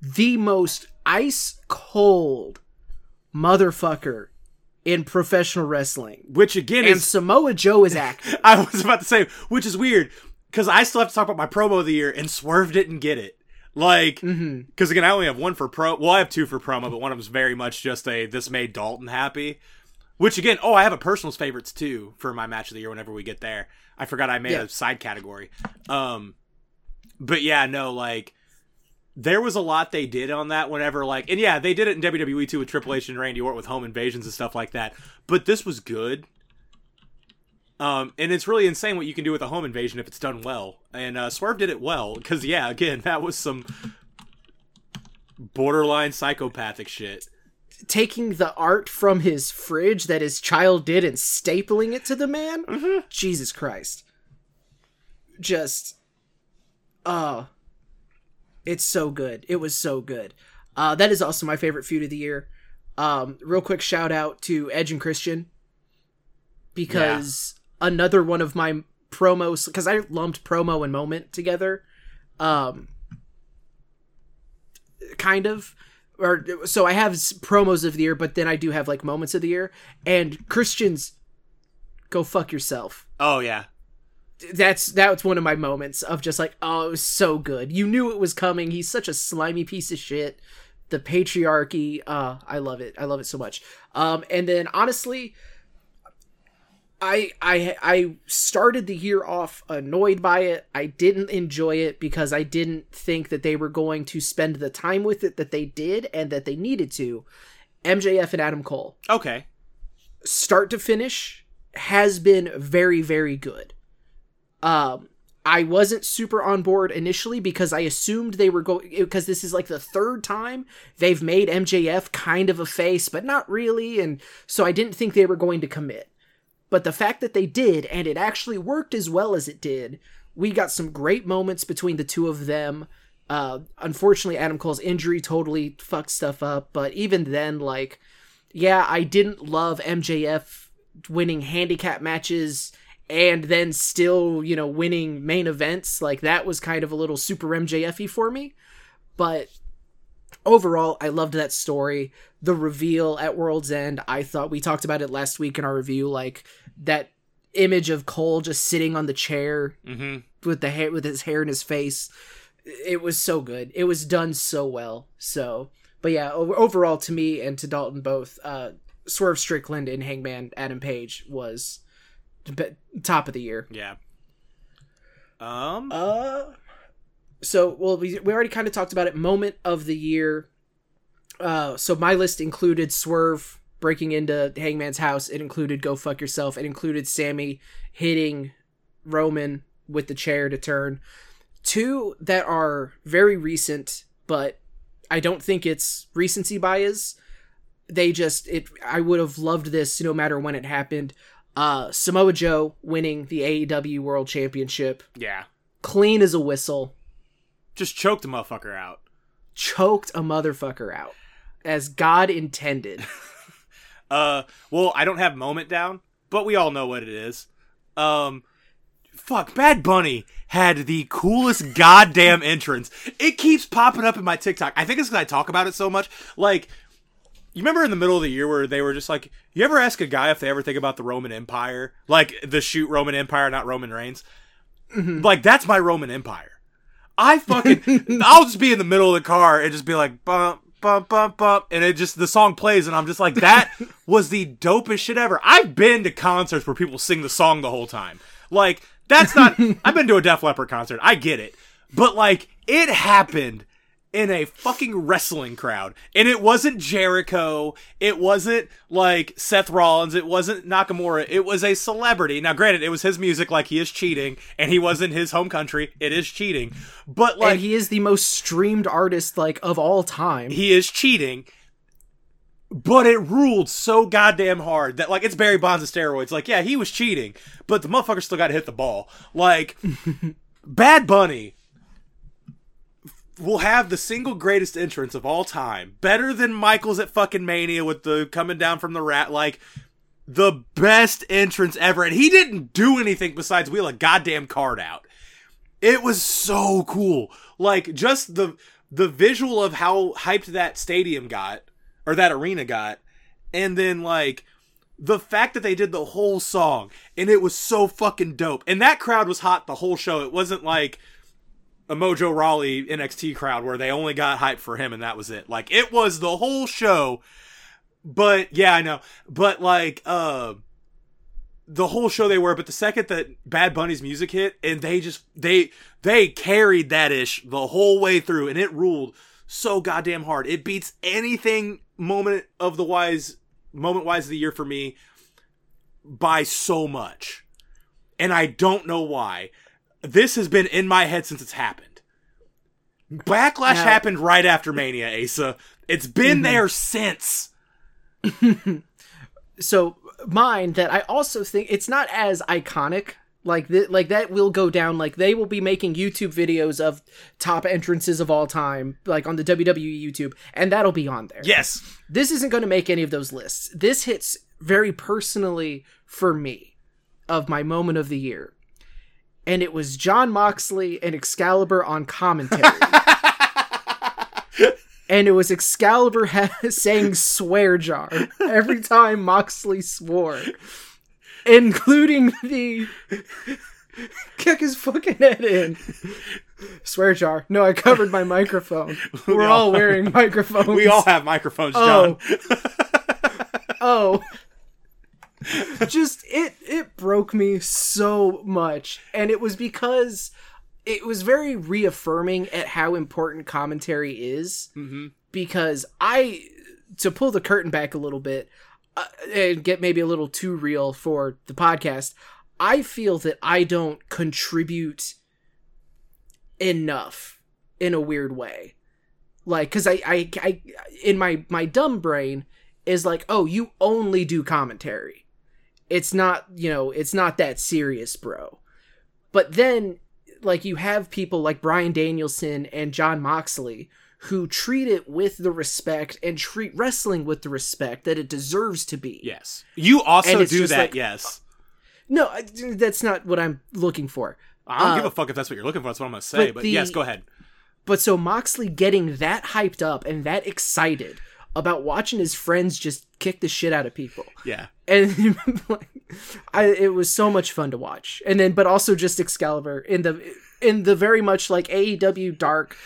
the most ice cold motherfucker in professional wrestling.
which again
And
is
Samoa Joe is acting.
I was about to say, which is weird because I still have to talk about my promo of the year, and Swerve didn't get it. Like, because
Mhm.
again, I only have one for pro. Well, I have two for promo, but one of them's very much just a this made Dalton happy. Which again, oh, I have a personals favorites too for my match of the year. Whenever we get there, I forgot I made
Yeah.
a side category. Um, but yeah, no, like there was a lot they did on that. Whenever like, and yeah, they did it in WWE too with Triple H and Randy Orton with home invasions and stuff like that. But this was good. Um, and it's really insane what you can do with a home invasion if it's done well. And uh, Swerve did it well because yeah, again, that was some borderline psychopathic shit.
taking the art from his fridge that his child did and stapling it to the man.
Mm-hmm.
Jesus Christ. Just uh it's so good. It was so good. Uh that is also my favorite feud of the year. Um real quick shout out to Edge and Christian because another one of my promos cuz I lumped promo and moment together. Um kind of or so I have promos of the year, but then I do have like moments of the year. And Christians, go fuck yourself.
Oh yeah.
That's that's one of my moments of just like, oh, it was so good. You knew it was coming. He's such a slimy piece of shit. The patriarchy, uh, I love it. I love it so much. Um, and then honestly, I I I started the year off annoyed by it. I didn't enjoy it because I didn't think that they were going to spend the time with it that they did and that they needed to. MJF and Adam Cole,
Okay.
start to finish, has been very very good. Um I wasn't super on board initially because I assumed they were going because this is like the third time they've made MJF kind of a face, but not really, and so I didn't think they were going to commit. But the fact that they did, and it actually worked as well as it did, we got some great moments between the two of them. Uh, unfortunately, Adam Cole's injury totally fucked stuff up, but even then, like, yeah, I didn't love MJF winning handicap matches and then still, you know, winning main events. Like, that was kind of a little super MJF for me. But overall, I loved that story. The reveal at World's End, I thought we talked about it last week in our review, like that image of Cole just sitting on the chair
Mm-hmm.
with the hair with his hair in his face. It was so good. It was done so well. So, but yeah, overall to me and to Dalton both, uh, Swerve Strickland and Hangman Adam Page was top of the year.
Yeah. Um.
Uh, so well, we we already kind of talked about it. Moment of the year. Uh, so my list included Swerve breaking into Hangman's house. It included Go Fuck Yourself. It included Sami hitting Roman with the chair to turn. Two that are very recent, but I don't think it's recency bias. They just it. I would have loved this no matter when it happened. Uh, Samoa Joe winning the AEW World Championship
yeah.
clean as a whistle,
Just choked the motherfucker out.
choked a motherfucker out as God intended.
Uh. Well, I don't have moment down, but we all know what it is. Um. Fuck. Bad Bunny had the coolest goddamn entrance. It keeps popping up in my TikTok. I think it's because I talk about it so much. Like. You remember in the middle of the year where they were just like, you ever ask a guy if they ever think about the Roman Empire? Like the shoot Roman Empire, not Roman Reigns? Mm-hmm. Like, that's my Roman Empire. I fucking, I'll just be in the middle of the car and just be like, bump, bump, bump, bump. And it just, the song plays and I'm just like, that was the dopest shit ever. I've been to concerts where people sing the song the whole time. Like, that's not, I've been to a Def Leppard concert. I get it. But like, it happened in a fucking wrestling crowd. And it wasn't Jericho. It wasn't like Seth Rollins. It wasn't Nakamura. It was a celebrity. Now, granted, it was his music, like he is cheating, and he was in his home country. It is cheating. But like,
and he is the most streamed artist like of all time.
he is cheating. But it ruled so goddamn hard that like it's Barry Bonds of steroids. Like, yeah, he was cheating, but the motherfucker still got to hit the ball. Like, Bad Bunny will have the single greatest entrance of all time, better than Michael's at fucking Mania with the coming down from the rat. Like, the best entrance ever, and he didn't do anything besides wheel a goddamn card out. It was so cool. Like just the the visual of how hyped that stadium got or that arena got and then like the fact that they did the whole song and it was so fucking dope. And that crowd was hot the whole show. It wasn't like a Mojo Rawley NXT crowd where they only got hype for him and that was it. Like it was the whole show. But yeah, I know. But like uh the whole show they were, but the second that Bad Bunny's music hit, and they just they they carried that ish the whole way through, and it ruled so goddamn hard. It beats anything moment of the wise moment wise of the year for me by so much, and I don't know why. This has been in my head since it's happened. Backlash
Now-
happened right after Mania, Asa. It's been mm-hmm. there since.
so mine that I also think it's not as iconic. Like th- like that will go down. Like they will be making YouTube videos of top entrances of all time, like on the WWE YouTube, and that'll be on there.
Yes.
This isn't going to make any of those lists. This hits very personally for me of my moment of the year. And it was Jon Moxley and Excalibur on commentary. and it was Excalibur ha- saying swear jar every time Moxley swore, including the kick his fucking head in. Swear jar. No, I covered my microphone. We're all wearing microphones.
We all have microphones, John.
Oh. oh. Just it it broke me so much. And it was because it was very reaffirming at how important commentary is.
Mm-hmm.
Because I to pull the curtain back a little bit uh, and get maybe a little too real for the podcast, I feel that I don't contribute enough in a weird way. Like, cause I, I, I, in my, my dumb brain is like, oh, you only do commentary. It's not, you know, it's not that serious, bro. But then, like, you have people like Bryan Danielson and Jon Moxley who treat it with the respect and treat wrestling with the respect that it deserves to be.
Yes. You also do that,
like-
yes.
No, I- that's not what I'm looking for.
I don't
Uh,
give a fuck if that's what you're looking for. That's what I'm going to say.
but
But,
the-
yes, go ahead.
But so Moxley getting that hyped up and that excited about watching his friends just kick the shit out of people.
Yeah.
And like, I, it was so much fun to watch. And then, but also just Excalibur in the in the very much like AEW dark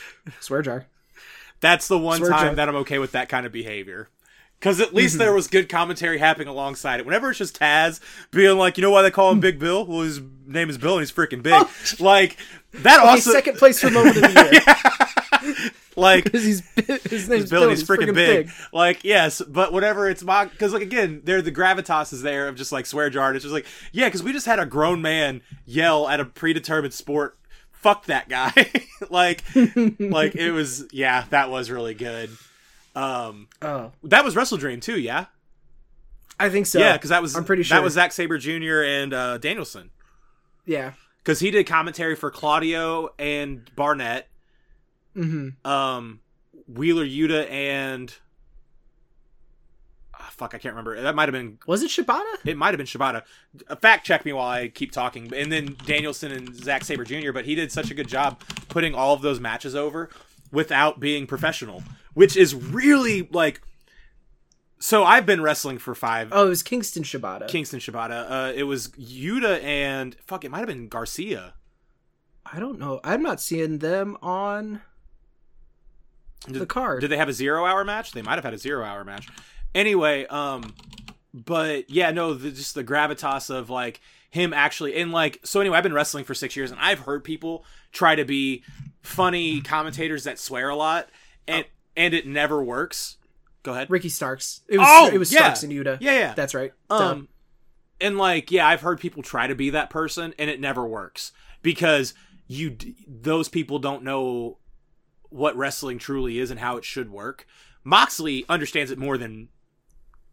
swear jar.
That's the one
Swear
time
jar.
that I'm okay with that kind of behavior. Because at least
Mm-hmm.
there was good commentary happening alongside it. Whenever it's just Taz being like, you know why they call him Big Bill? Well, his name is Bill and he's freaking big. Like, that
Okay,
also,
second place for moment of the year
like,
he's his name's
Bill
Bill.
and he's freaking big. Like, yes, but whatever. it's mock, because like again, there the gravitas is there of just like swear jar. and It's just like, yeah, because we just had a grown man yell at a predetermined sport. Fuck that guy. like, like it was. Yeah, that was really good. Um,
Oh,
that was Wrestle Dream too. Yeah,
I think so.
yeah, because that was
I'm pretty sure
that was Zack Sabre Jr. and uh, Danielson
yeah.
because he did commentary for Claudio and Barnett,
hmm
um, Wheeler Yuta and. ah, fuck, I can't remember. That might have been
Was it Shibata?
It might have been Shibata. Uh, Fact check me while I keep talking. And then Danielson and Zack Sabre Jr. But he did such a good job putting all of those matches over without being professional, which is really like. So I've been wrestling for five.
Oh, it was Kingston Shibata.
Kingston Shibata. Uh, it was Yuta and fuck. It might have been Garcia.
I don't know. I'm not seeing them on
Did,
the card.
Did they have a zero hour match? They might have had a zero hour match. Anyway, um, but yeah, no, the, just the gravitas of like him actually, and like, so anyway, I've been wrestling for six years, and I've heard people try to be funny commentators that swear a lot, and and it never works. Go ahead.
Ricky Starks. It was
Oh,
it was
yeah.
Starks and Yuta.
Yeah, yeah.
That's right. Duh.
Um, and like, yeah, I've heard people try to be that person, and it never works because you d- those people don't know what wrestling truly is and how it should work. Moxley understands it more than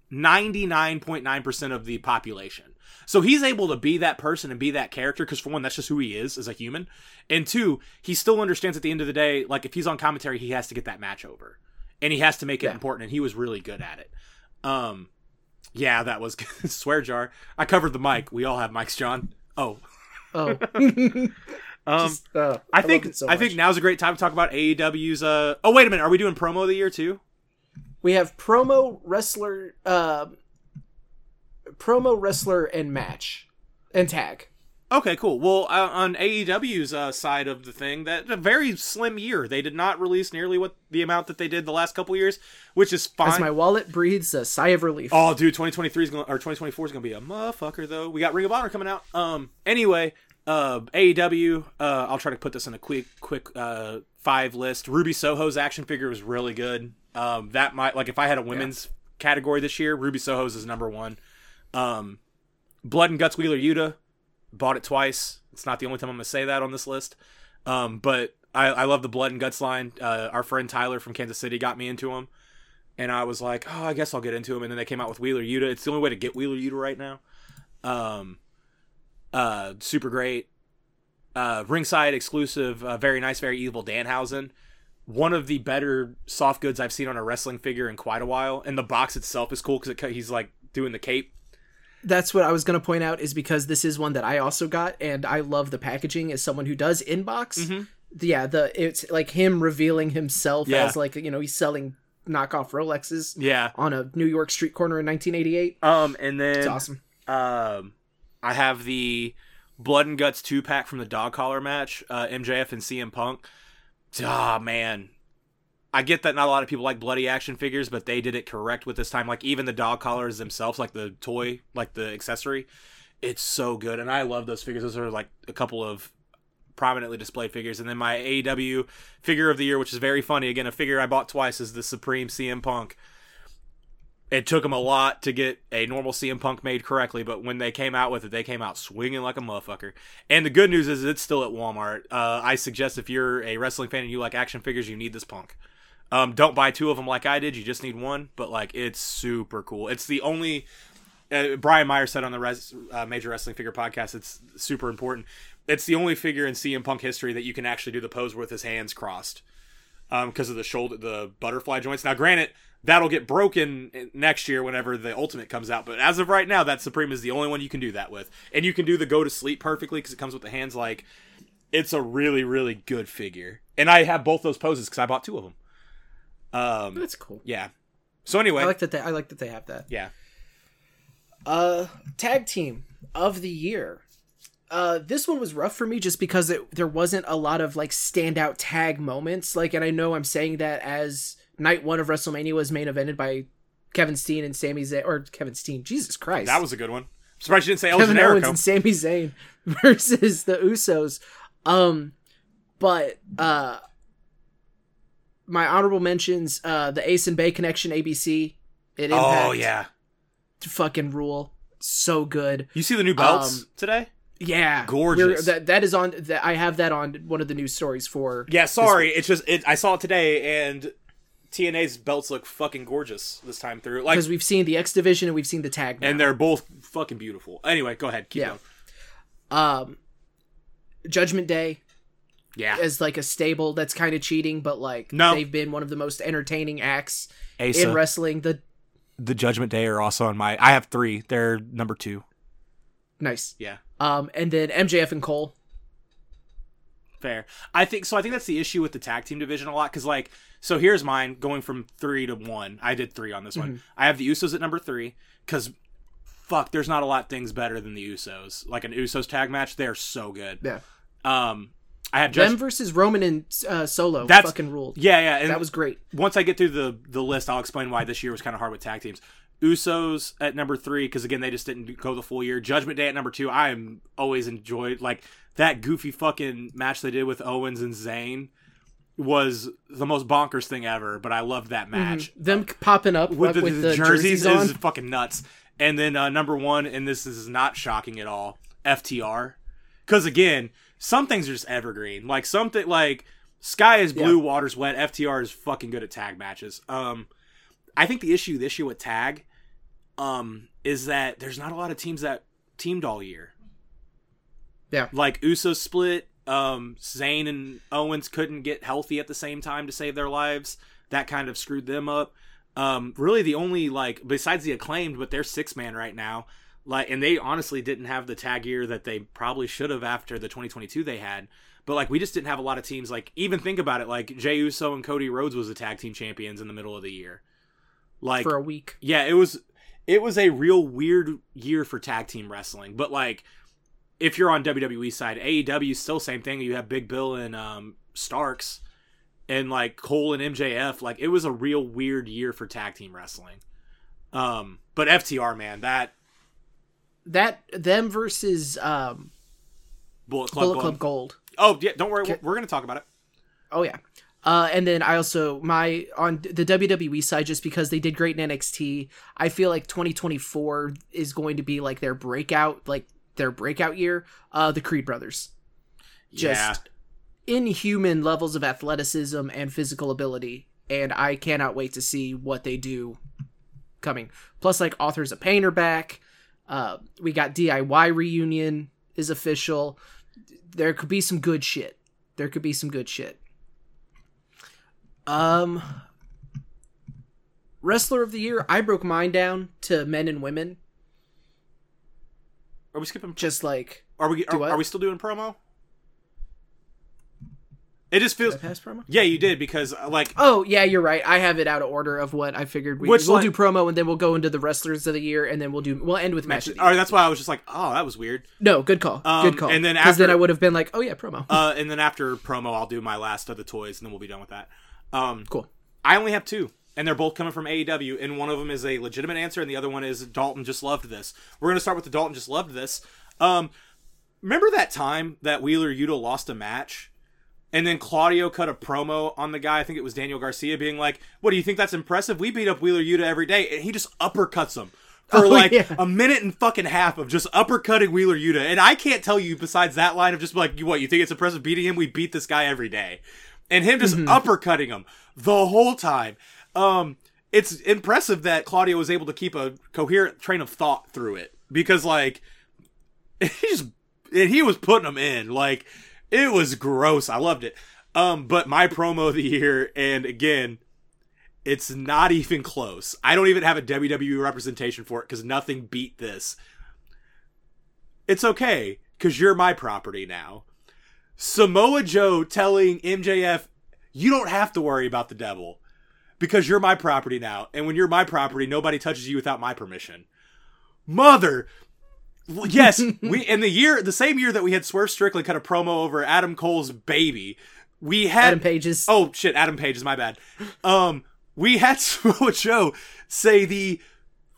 ninety nine point nine percent of the population. So he's able to be that person and be that character because for one, that's just who he is as a human, and two, he still understands at the end of the day, like if he's on commentary, he has to get that match over, and he has to make it
Yeah.
important, and he was really good at it. Um, yeah, that was swear jar. I covered the mic. We all have mics, Jon. Oh,
oh,
um,
Just, uh,
I
loved
think
so
I think now's a great time to talk about AEW's. Uh, oh wait a minute, are we doing promo of the year too?
We have promo wrestler, uh, promo wrestler and match and tag.
Okay, cool. Well, uh, on AEW's uh, side of the thing, that a very slim year. They did not release nearly what the amount that they did the last couple years, which is fine.
As my wallet breathes a sigh of relief.
Oh, dude, 2023 is gonna, or 2024 is going to be a motherfucker though. We got Ring of Honor coming out. Um anyway, uh AEW, uh I'll try to put this in a quick quick uh 5 list. Ruby Soho's action figure was really good. Um that might like if I had a women's category this year, Ruby Soho's is number 1. Um Blood and Guts Wheeler Yuta bought it twice. It's not the only time I'm going to say that on this list. Um but I, I love the Blood and Guts line. Uh, our friend Tyler from Kansas City got me into him. and I was like, oh, I guess I'll get into him. And then they came out with Wheeler Yuta. It's the only way to get Wheeler Yuta right now. Um, uh, super great. Uh, ringside exclusive, uh, very nice, very evil Danhausen. One of the better soft goods I've seen on a wrestling figure in quite a while. And the box itself is cool because he's like doing the cape.
That's what I was going to point out is because this is one that I also got, and I love the packaging as someone who does inbox.
Mm-hmm.
Yeah, the it's like him revealing himself
Yeah.
as like you know he's selling knockoff Rolexes
Yeah.
on a New York street corner in 1988.
Um, and then
It's awesome.
Um, I have the Blood and Guts two pack from the dog collar match, uh, MJF and CM Punk. Ah, man. I get that not a lot of people like bloody action figures, but they did it correct with this time. Like even the dog collars themselves, like the toy, like the accessory, it's so good, and I love those figures. Those are like a couple of prominently displayed figures, and then my AEW figure of the year, which is very funny. Again, a figure I bought twice is the Supreme CM Punk it took them a lot to get a normal CM Punk made correctly, but when they came out with it, they came out swinging like a motherfucker. And the good news is it's still at Walmart. Uh, I suggest if you're a wrestling fan and you like action figures, you need this Punk. Um, don't buy two of them like I did. You just need one, but like it's super cool. It's the only. Uh, Brian Meyer said on the res, uh, Major Wrestling Figure podcast, it's super important. It's the only figure in CM Punk history that you can actually do the pose with his hands crossed because of the shoulder, the butterfly joints. Now, granted, that'll get broken next year whenever the Ultimate comes out, but as of right now, that Supreme is the only one you can do that with, and you can do the go to sleep perfectly because it comes with the hands. Like, it's a really, really good figure, and I have both those poses because I bought two of them. Um,
That's cool.
yeah. So anyway,
I like that. They, I like that they have that.
yeah,
Uh, tag team of the year. Uh, this one was rough for me just because it, there wasn't a lot of like standout tag moments. Like, and I know I'm saying that as night one of WrestleMania was main evented by Kevin Steen and Sami Zayn, or Kevin Steen. Jesus Christ,
that was a good one. I'm surprised you didn't say El
Kevin Owens
Generico.
and Sami Zayn versus the Usos. Um, but uh, my honorable mentions: uh, the Ace and Bey connection, ABC. It
Oh yeah,
fucking rule. So good.
you see the new belts
Um,
today?
Yeah,
Gorgeous.
We're- That that is on. That I have that on one of the news stories for.
Yeah, sorry. It's just it, I saw it today, and TNA's belts look fucking gorgeous this time through. Like,
because we've seen the X division and we've seen the tag. Now.
and they're both fucking beautiful. Anyway, go ahead. Keep
Yeah.
going.
um, Judgment Day
Yeah,
is like a stable that's kind of cheating, but like
No.
they've been one of the most entertaining acts
Asa,
in wrestling. The
the Judgment Day are also on my. I have three. They're number two.
nice.
Yeah,
Um, and then MJF and Cole.
Fair. I think so. I think that's the issue with the tag team division a lot because like, so here's mine going from three to one. I did three on this one. I have the Usos at number three because. Fuck, there's not a lot of things better than the Usos. Like an Usos tag match, they're so good.
Yeah,
Um, I have
them versus Roman and uh, Solo.
That's-
fucking ruled.
yeah, yeah, and
that was great.
once I get through the the list, I'll explain why this year was kind of hard with tag teams. Usos at number three because again they just didn't go the full year. Judgment Day at number two. I am always enjoyed like that goofy fucking match they did with Owens and Zayn was the most bonkers thing ever. But I loved that match
Them popping up
with, the,
with
the
the,
jerseys,
jerseys, on.
is fucking nuts. And then uh, number one, and this is not shocking at all, FTR. Because again, some things are just evergreen. Like something like Sky is blue, water's wet. FTR is fucking good at tag matches. Um, I think the issue this year with tag, um, is that there's not a lot of teams that teamed all year.
Yeah.
Like Uso split. Um, Zayn and Owens couldn't get healthy at the same time to save their lives. That kind of screwed them up. Um, really the only like besides the acclaimed, but they're six man right now. Like, and they honestly didn't have the tag year that they probably should have after the 2022 they had. But like, we just didn't have a lot of teams. Like, even think about it. Like, Jey Uso and Cody Rhodes was the tag team champions in the middle of the year. Like,
for a week.
yeah, it was it was a real weird year for tag team wrestling. But like if you're on WWE side, AEW still same thing. You have Big Bill and um Starks and like Cole and MJF. Like it was a real weird year for tag team wrestling. Um but FTR man, that
That them versus um,
Bullet Club,
Bullet
Gold-
Club Gold.
Oh, yeah, don't worry. We're, we're going to talk about it.
Oh yeah. Uh, and then I also my on the WWE side just because they did great in NXT. I feel like 2024 is going to be like their breakout, like their breakout year. Uh, the Creed brothers,
yeah.
just inhuman levels of athleticism and physical ability and I cannot wait to see what they do coming. Plus, like authors of pain are back. Uh, we got DIY reunion is official. There could be some good shit. There could be some good shit. Um, wrestler of the year. I broke mine down to men and women.
Are we skipping?
Just like
Are we? Are, are we still doing promo? It just feels.
Pass promo.
Yeah, you did because uh, like
Oh yeah, you're right. I have it out of order of what I figured. We,
Which,
we'll
like-
do promo and then we'll go into the wrestlers of the year and then we'll do we'll end with match year.
Or that's why I was just like, oh, that was weird.
No, good call.
Um,
good call.
and then
because then I would have been like, oh yeah, promo.
Uh, and then after promo, I'll do my last of the toys, and then we'll be done with that. Um,
cool.
I only have two, and they're both coming from AEW, and one of them is a legitimate answer, and the other one is Dalton just loved this. We're gonna start with the Dalton just loved this. Um, remember that time that Wheeler Yuta lost a match, and then Claudio cut a promo on the guy. I think it was Daniel Garcia, being like, "What do you think that's impressive? We beat up Wheeler Yuta every day," and he just uppercuts him. For
Oh,
like
yeah.
a minute and fucking half of just uppercutting Wheeler Yuta, and I can't tell you besides that line of just like, what you think it's impressive beating him? We beat this guy every day, and him just uppercutting him the whole time. Um, it's impressive that Claudio was able to keep a coherent train of thought through it because like he just and he was putting them in like it was gross. I loved it. Um, but my promo of the year, and again, it's not even close. I don't even have a WWE representation for it because nothing beat this. It's okay because you're my property now. Samoa Joe telling MJF, you don't have to worry about the devil because you're my property now. And when you're my property, nobody touches you without my permission. Mother. Yes, we in the year the same year that we had Swerve Strickland cut a promo over Adam Cole's baby, we had
Adam Pages.
Oh shit, Adam Pages, my bad. Um, we had Samoa Joe say the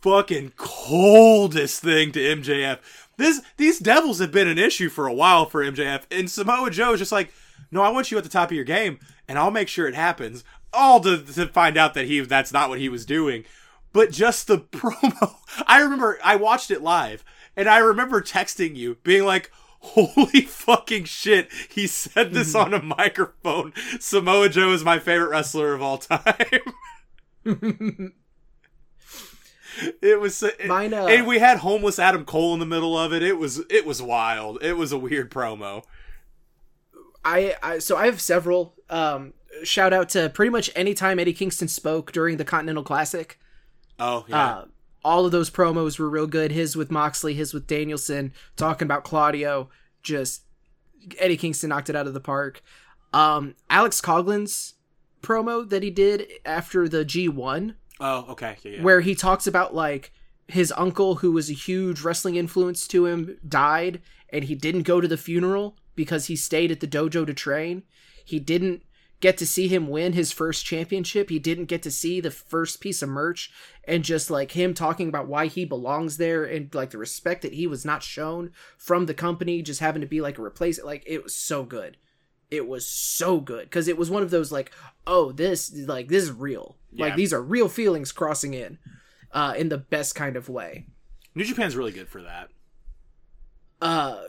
fucking coldest thing to MJF. This these devils have been an issue for a while for MJF, and Samoa Joe is just like, no, I want you at the top of your game, and I'll make sure it happens. All to to find out that he that's not what he was doing, but just the promo. I remember I watched it live, and I remember texting you, being like. Holy fucking shit, he said this mm-hmm. on a microphone. Samoa Joe is my favorite wrestler of all time. it was
Mine, uh,
and we had homeless Adam Cole in the middle of it. It was it was wild. It was a weird promo.
I, I so I have several. Um, shout out to pretty much any time Eddie Kingston spoke during the Continental Classic.
Oh yeah.
Uh, all of those promos were real good. His with Moxley, his with Danielson, talking about Claudio. Just Eddie Kingston knocked it out of the park. Um, Alex Coughlin's promo that he did after the G1
oh okay. Yeah, yeah.
where he talks about like his uncle who was a huge wrestling influence to him died and he didn't go to the funeral because he stayed at the dojo to train he didn't get to see him win his first championship he didn't get to see the first piece of merch and just like him talking about why he belongs there and like the respect that he was not shown from the company just having to be like a replace like it was so good it was so good. Because it was one of those like oh this like this is real. Like these are real feelings crossing in uh in the best kind of way.
New Japan's really good for that.
uh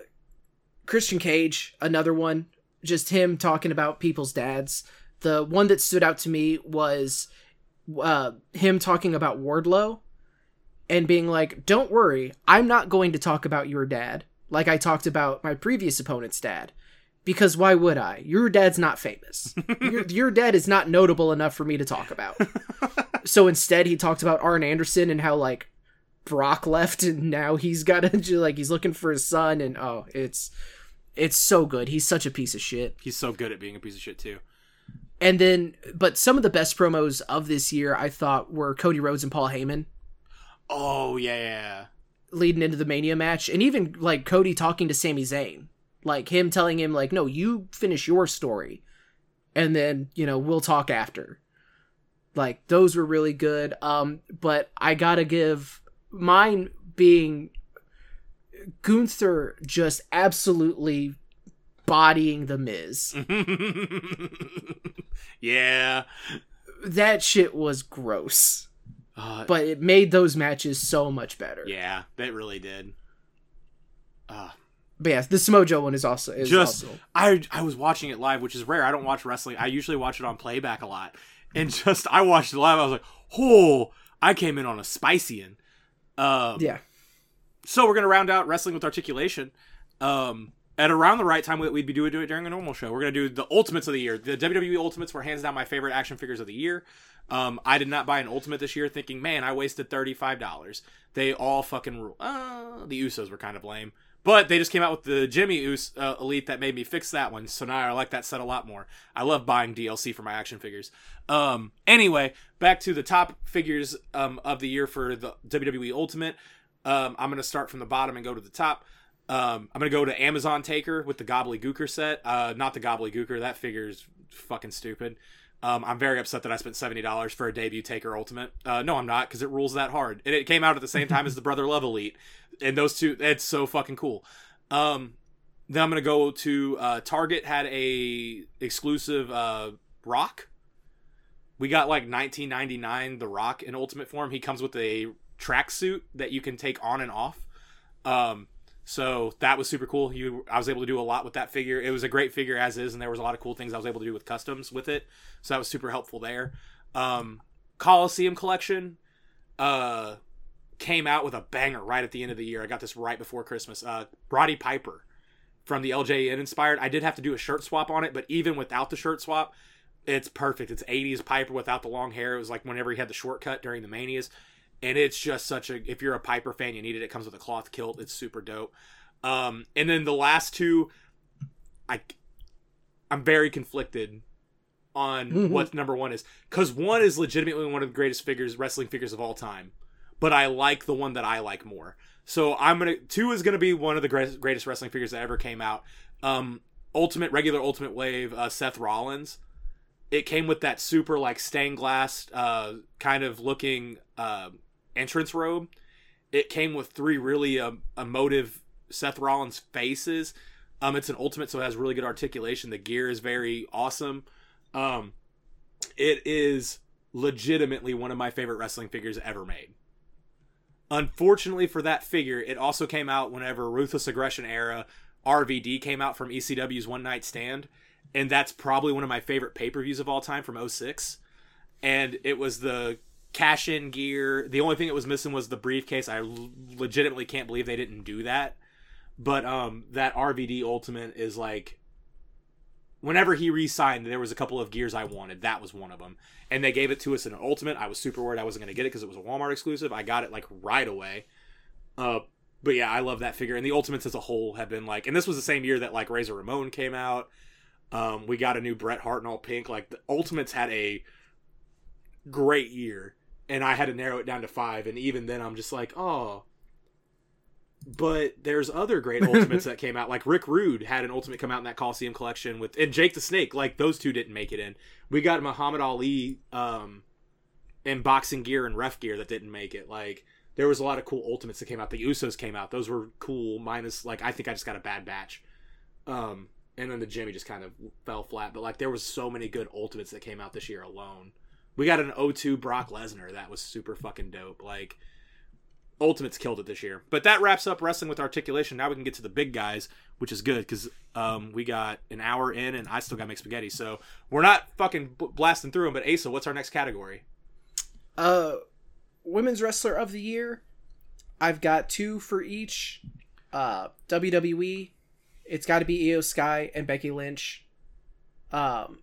christian cage another one. Just him talking about people's dads. The one that stood out to me was uh him talking about wardlow and being like don't worry i'm not going to talk about your dad like i talked about my previous opponent's dad because why would i your dad's not famous your, your dad is not notable enough for me to talk about so instead he talked about arn anderson and how like Brock left and now he's got to like he's looking for his son and oh it's it's so good. He's such a piece of shit.
He's so good at being a piece of shit too.
And then but some of the best promos of this year I thought were Cody Rhodes and Paul Heyman
Oh yeah, yeah.
leading into the Mania match and even like Cody talking to Sami Zayn. Like him telling him like no, you finish your story and then, you know, we'll talk after. Like those were really good. Um but I got to give mine being Gunther just absolutely bodying the Miz.
yeah.
That shit was gross,
Uh,
but it made those matches so much better.
yeah, that really did. Uh,
But yeah, the Smojo one is also is
just
also
I I was watching it live, which is rare. I don't watch wrestling. I usually watch it on playback a lot. and just I watched it live. I was like, oh, I came in on a spicy one. Um,
Yeah.
so we're gonna round out wrestling with articulation. Um, at around the right time that we'd be doing do it during a normal show. We're gonna do the ultimates of the year. The WWE Ultimates were hands down my favorite action figures of the year. Um, I did not buy an ultimate this year, thinking, man, I wasted thirty five dollars. They all fucking rule. Uh, the Usos were kind of lame, but they just came out with the Jimmy Us uh, Elite that made me fix that one. So now I like that set a lot more. I love buying DLC for my action figures. Um, anyway, back to the top figures um, of the year for the WWE Ultimate. Um, I'm gonna start from the bottom and go to the top. Um, I'm gonna go to Amazon Taker with the Gobbledygooker set. Uh, not the Gobbledygooker. That figure is fucking stupid. Um, I'm very upset that I spent seventy dollars for a debut Taker Ultimate. Uh, no, I'm not because it rules that hard, and it came out at the same time as the Brother Love Elite, and those two. It's so fucking cool. Um, then I'm gonna go to uh, Target had a exclusive uh, Rock. We got like 1999 The Rock in Ultimate form. He comes with a tracksuit that you can take on and off. Um, so that was super cool. You, I was able to do a lot with that figure. It was a great figure as is, and there was a lot of cool things I was able to do with customs with it. So that was super helpful there. Um, Coliseum collection uh, came out with a banger right at the end of the year. I got this right before Christmas. Uh, Roddy Piper from the LJN inspired. I did have to do a shirt swap on it, but even without the shirt swap, it's perfect. It's 80s Piper without the long hair. It was like whenever he had the shortcut during the Manias and it's just such a if you're a Piper fan, you need it. It comes with a cloth kilt. It's super dope. Um, and then the last two, I I'm very conflicted on
Mhm.
what number one is because one is legitimately one of the greatest figures wrestling figures of all time, but I like the one that I like more. So I'm gonna two is gonna be one of the greatest, greatest wrestling figures that ever came out. Um, Ultimate regular Ultimate Wave uh, Seth Rollins. It came with that super like stained glass uh, kind of looking uh, entrance robe. It came with three really um, emotive Seth Rollins faces. Um, it's an ultimate, so it has really good articulation. The gear is very awesome. Um, it is legitimately one of my favorite wrestling figures ever made. Unfortunately for that figure, it also came out whenever Ruthless Aggression era RVD came out from ECW's One Night Stand, and that's probably one of my favorite pay per views of all time from 06. And it was the cash in gear. The only thing it was missing was the briefcase. I l- legitimately can't believe they didn't do that. But um, that RVD Ultimate is like, whenever he re-signed, there was a couple of gears I wanted. That was one of them, and they gave it to us in an Ultimate. I was super worried I wasn't going to get it because it was a Walmart exclusive. I got it like right away. Uh, but yeah, I love that figure, and the Ultimates as a whole have been like, and this was the same year that like Razor Ramon came out. Um, we got a new Bret Hart in all pink. Like the Ultimates had a great year, and I had to narrow it down to five. And even then, I'm just like, oh. But there's other great Ultimates that came out. Like Rick Rude had an Ultimate come out in that Coliseum collection with, and Jake the Snake. Like those two didn't make it in. We got Muhammad Ali, um, in boxing gear and ref gear that didn't make it. Like there was a lot of cool Ultimates that came out. The Usos came out. Those were cool. Minus like I think I just got a bad batch. Um, and then the Jimmy just kind of fell flat. But like there was so many good Ultimates that came out this year alone. We got an 0-2 Brock Lesnar that was super fucking dope. Like Ultimates killed it this year. But that wraps up wrestling with articulation. Now we can get to the big guys, which is good because um, we got an hour in and I still got to make spaghetti. So we're not fucking b- blasting through them. But Asa, what's our next category?
Uh, women's wrestler of the year. I've got two for each. Uh, WWE. It's got to be IYO SKY and Becky Lynch. Um,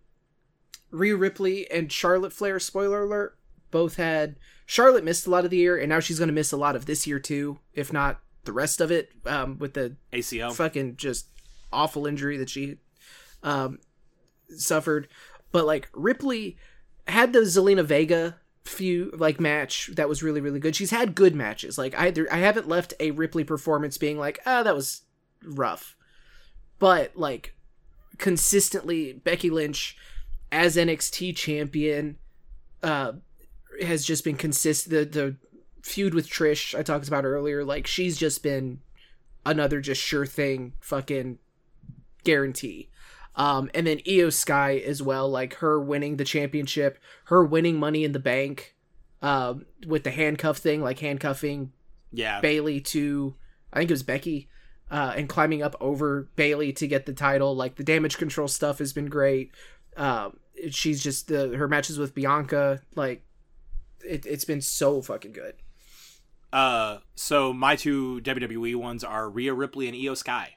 Rhea Ripley and Charlotte Flair. Spoiler alert. Both had Charlotte missed a lot of the year, and now she's going to miss a lot of this year too, if not the rest of it. Um, with the
ACL.
fucking just awful injury that she um suffered but like ripley had the zelina vega few like match that was really really good she's had good matches like i there, i haven't left a ripley performance being like ah that was rough but like consistently becky lynch as nxt champion uh has just been consistent the the feud with trish i talked about earlier like she's just been another just sure thing fucking guarantee. Um, and then IYO SKY as well, like her winning the championship, her winning Money in the Bank, um, with the handcuff thing, like handcuffing
Yeah.
Bailey to, I think it was Becky, uh, and climbing up over Bailey to get the title. Like the damage control stuff has been great. Um, she's just the her matches with Bianca like it, it's been so fucking good.
Uh, so my two WWE ones are Rhea Ripley and IYO SKY.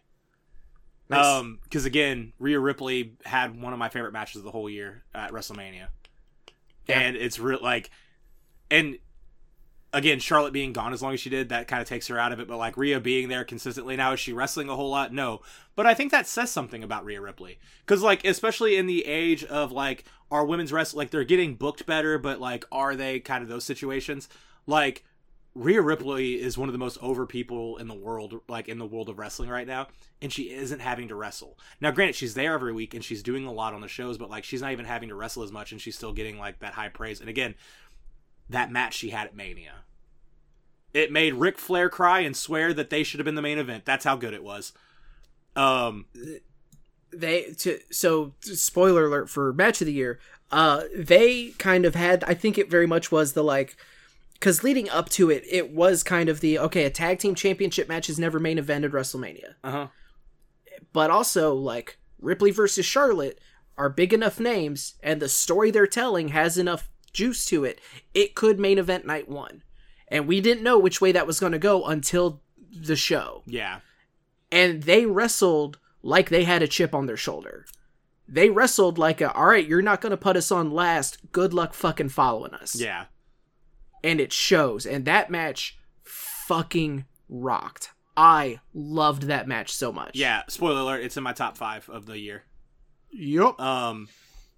Nice.
Um, because again, Rhea Ripley had one of my favorite matches of the whole year at WrestleMania,
Yeah.
and it's real like, and again, Charlotte being gone as long as she did, that kind of takes her out of it. But like Rhea being there consistently now, is she wrestling a whole lot? No, but I think that says something about Rhea Ripley because like especially in the age of like our women's wrestling, like they're getting booked better, but like are they kind of those situations? Like Rhea Ripley is one of the most over people in the world, like in the world of wrestling right now, and she isn't having to wrestle. Now, granted, she's there every week and she's doing a lot on the shows, but like she's not even having to wrestle as much, and she's still getting like that high praise. And again, that match she had at Mania, it made Ric Flair cry and swear that they should have been the main event. That's how good it was. Um,
they to so spoiler alert for match of the year uh they kind of had i think it very much was the like because leading up to it it was kind of the okay a tag team championship match is never main evented wrestlemania
uh huh.
but also like ripley versus charlotte are big enough names and the story they're telling has enough juice to it it could main event night one and we didn't know which way that was going to go until the show
Yeah.
and they wrestled like they had a chip on their shoulder. They wrestled like a, all right, you're not going to put us on last. Good luck fucking following us.
Yeah.
And it shows. And that match fucking rocked. I loved that match so much.
Yeah. Spoiler alert: it's in my top five of the year.
Yup.
Um,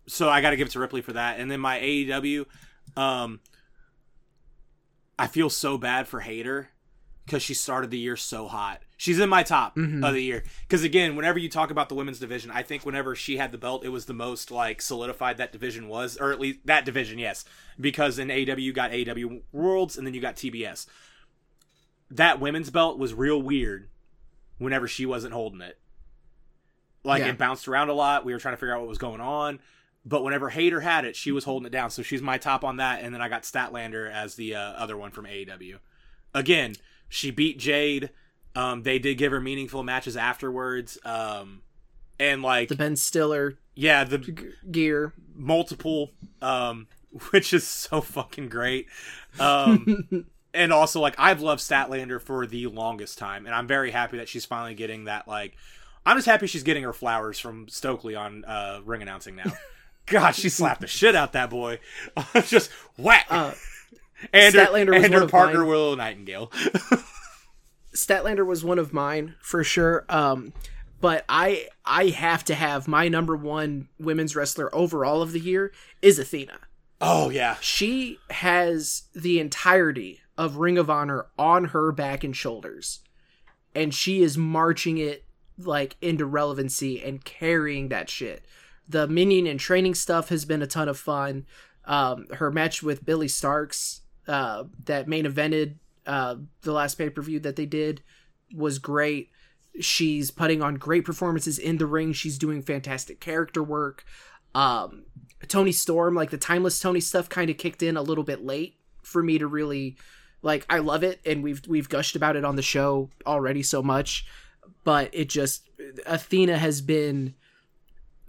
so I got to give it to Ripley for that. And then my AEW, um, I feel so bad for Hayter because she started the year so hot. She's in my top
Mhm.
of the year because again, whenever you talk about the women's division, I think whenever she had the belt, it was the most like solidified that division was, or at least that division, yes. Because in AEW you got AEW Worlds and then you got TBS. That women's belt was real weird whenever she wasn't holding it. Like
Yeah.
it bounced around a lot. We were trying to figure out what was going on. But whenever Hayter had it, she was holding it down. So she's my top on that. And then I got Statlander as the uh, other one from AEW. Again, she beat Jade. Um, they did give her meaningful matches afterwards. Um, and like,
The Ben Stiller
yeah, the
g- gear.
multiple, um, which is so fucking great. Um, and also like I've loved Statlander for the longest time, and I'm very happy that she's finally getting that. Like, I'm just happy she's getting her flowers from Stokely on uh, ring announcing now. God, she slapped the shit out that boy. just whack.
Uh,
and
Statlander was
and her partner. Willow Nightingale.
Statlander was one of mine for sure. Um, but I I have to have my number one women's wrestler overall of the year is Athena.
oh yeah,
she has the entirety of Ring of Honor on her back and shoulders. And she is marching it like into relevancy and carrying that shit. The minion and training stuff has been a ton of fun. Um, her match with Billie Starkz, uh, that main evented uh, the last pay per view that they did, was great. She's putting on great performances in the ring. She's doing fantastic character work. Um, Toni Storm, like the timeless Toni stuff, kind of kicked in a little bit late for me to really like. I love it, and we've we've gushed about it on the show already so much, but it just Athena has been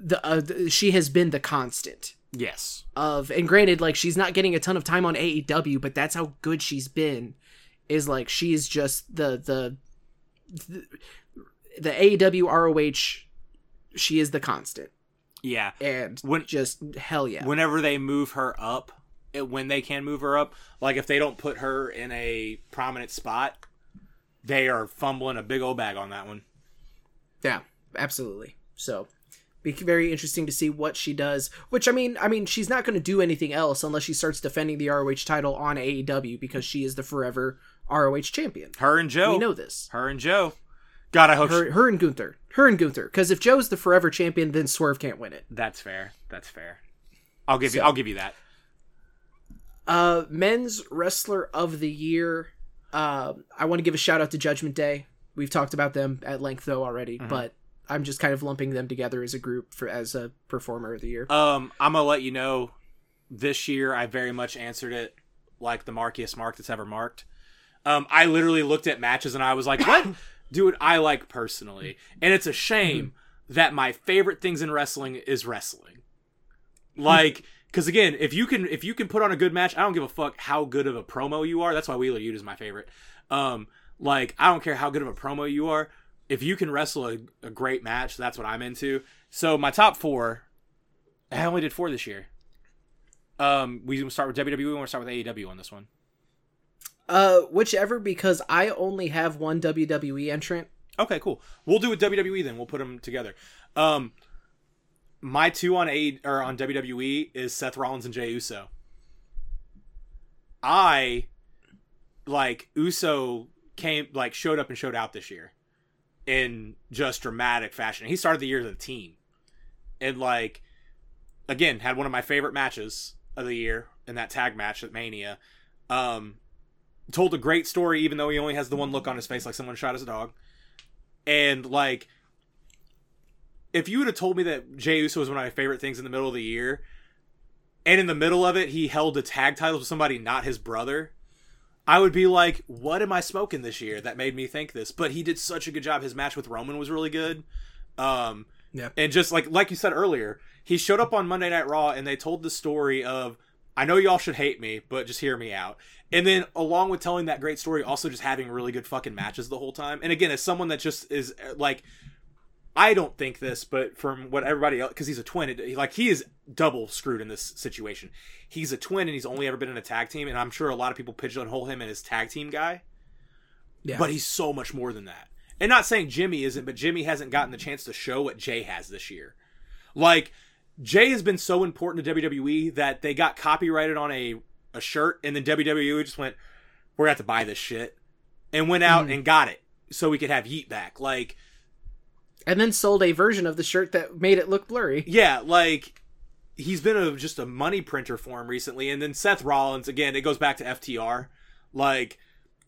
the uh, th- she has been the constant.
Yes,
of and granted like she's not getting a ton of time on AEW but that's how good she's been is like she is just the the the, the AEW ROH she is the constant.
Yeah.
and
When-
just hell yeah.
Whenever they move her up, it, when they can move her up, like if they don't put her in a prominent spot, they are fumbling a big old bag on that one.
yeah absolutely. So be very interesting to see what she does which I mean I mean she's not going to do anything else unless she starts defending the ROH title on AEW because she is the forever ROH champion
Her and Joe.
we know this
Her and Joe. God, I hope she-
her, her and Gunther. Her and Gunther. Because if Joe's the forever champion, then Swerve can't win it.
that's fair. That's fair. I'll give you. I'll give you that.
Uh, men's wrestler of the year. Uh, I want to give a shout out to Judgment Day. We've talked about them at length though already, but I'm just kind of lumping them together as a group for as a performer of the year.
Um, I'm gonna let you know. This year, I very much answered it like the markiest mark that's ever marked. Um, I literally looked at matches and I was like, "What do I like personally?" And it's a shame that my favorite things in wrestling is wrestling. Like, because again, if you can if you can put on a good match, I don't give a fuck how good of a promo you are. That's why Wheeler Yuta is my favorite. Um, like I don't care how good of a promo you are. If you can wrestle a, a great match, that's what I'm into. So my top four, I only did four this year. Um, we can start with WWE. We want to start with AEW on this one.
Uh, whichever, because I only have one WWE entrant.
Okay, cool. We'll do with WWE then. We'll put them together. Um, my two on A or on WWE is Seth Rollins and Jey Uso. I like Uso came like showed up and showed out this year in just dramatic fashion. He started the year as a team. And like again, had one of my favorite matches of the year in that tag match at Mania. Um told a great story even though he only has the one look on his face like someone shot his dog. And like if you would have told me that Jey Uso was one of my favorite things in the middle of the year, and in the middle of it he held the tag titles with somebody not his brother, I would be like, "What am I smoking this year?" That made me think this. But he did such a good job. His match with Roman was really good. Um,
Yeah.
and just like like you said earlier, he showed up on Monday Night Raw, and they told the story of, "I know y'all should hate me, but just hear me out." And then along with telling that great story, also just having really good fucking matches the whole time. And again, as someone that just is like I don't think this, but from what everybody else, because he's a twin, it, like he is double screwed in this situation. He's a twin, and he's only ever been in a tag team, and I'm sure a lot of people pigeonhole him and his tag team guy.
Yeah.
But he's so much more than that. And not saying Jimmy isn't, but Jimmy hasn't gotten the chance to show what Jey has this year. Like Jey has been so important to WWE that they got copyrighted on a a shirt, and then WWE just went, "We're gonna have to buy this shit," and went out hmm. and got it so we could have Yeet back. Like
and then sold a version of the shirt that made it look blurry.
Yeah, like he's been a just a money printer for him recently, and then Seth Rollins again. It goes back to FTR. Like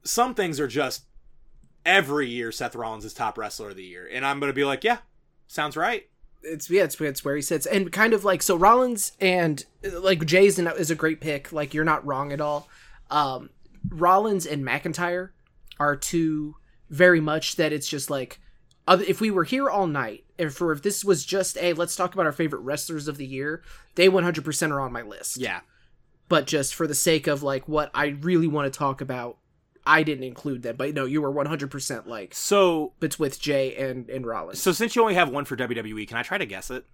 some things are just every year Seth Rollins is top wrestler of the year, and I'm gonna be like, yeah, sounds right.
It's yeah, it's, it's where he sits, and kind of like so Rollins and like Jey's is a great pick. Like you're not wrong at all. Um, Rollins and McIntyre are two very much that it's just like if we were here all night, and for if this was just a let's talk about our favorite wrestlers of the year, they 100% are on my list.
Yeah,
But just for the sake of like what I really want to talk about, I didn't include them. But no, you were 100% like
so
it's with Jey and and Rollins.
so since you only have one for WWE, can I try to guess it?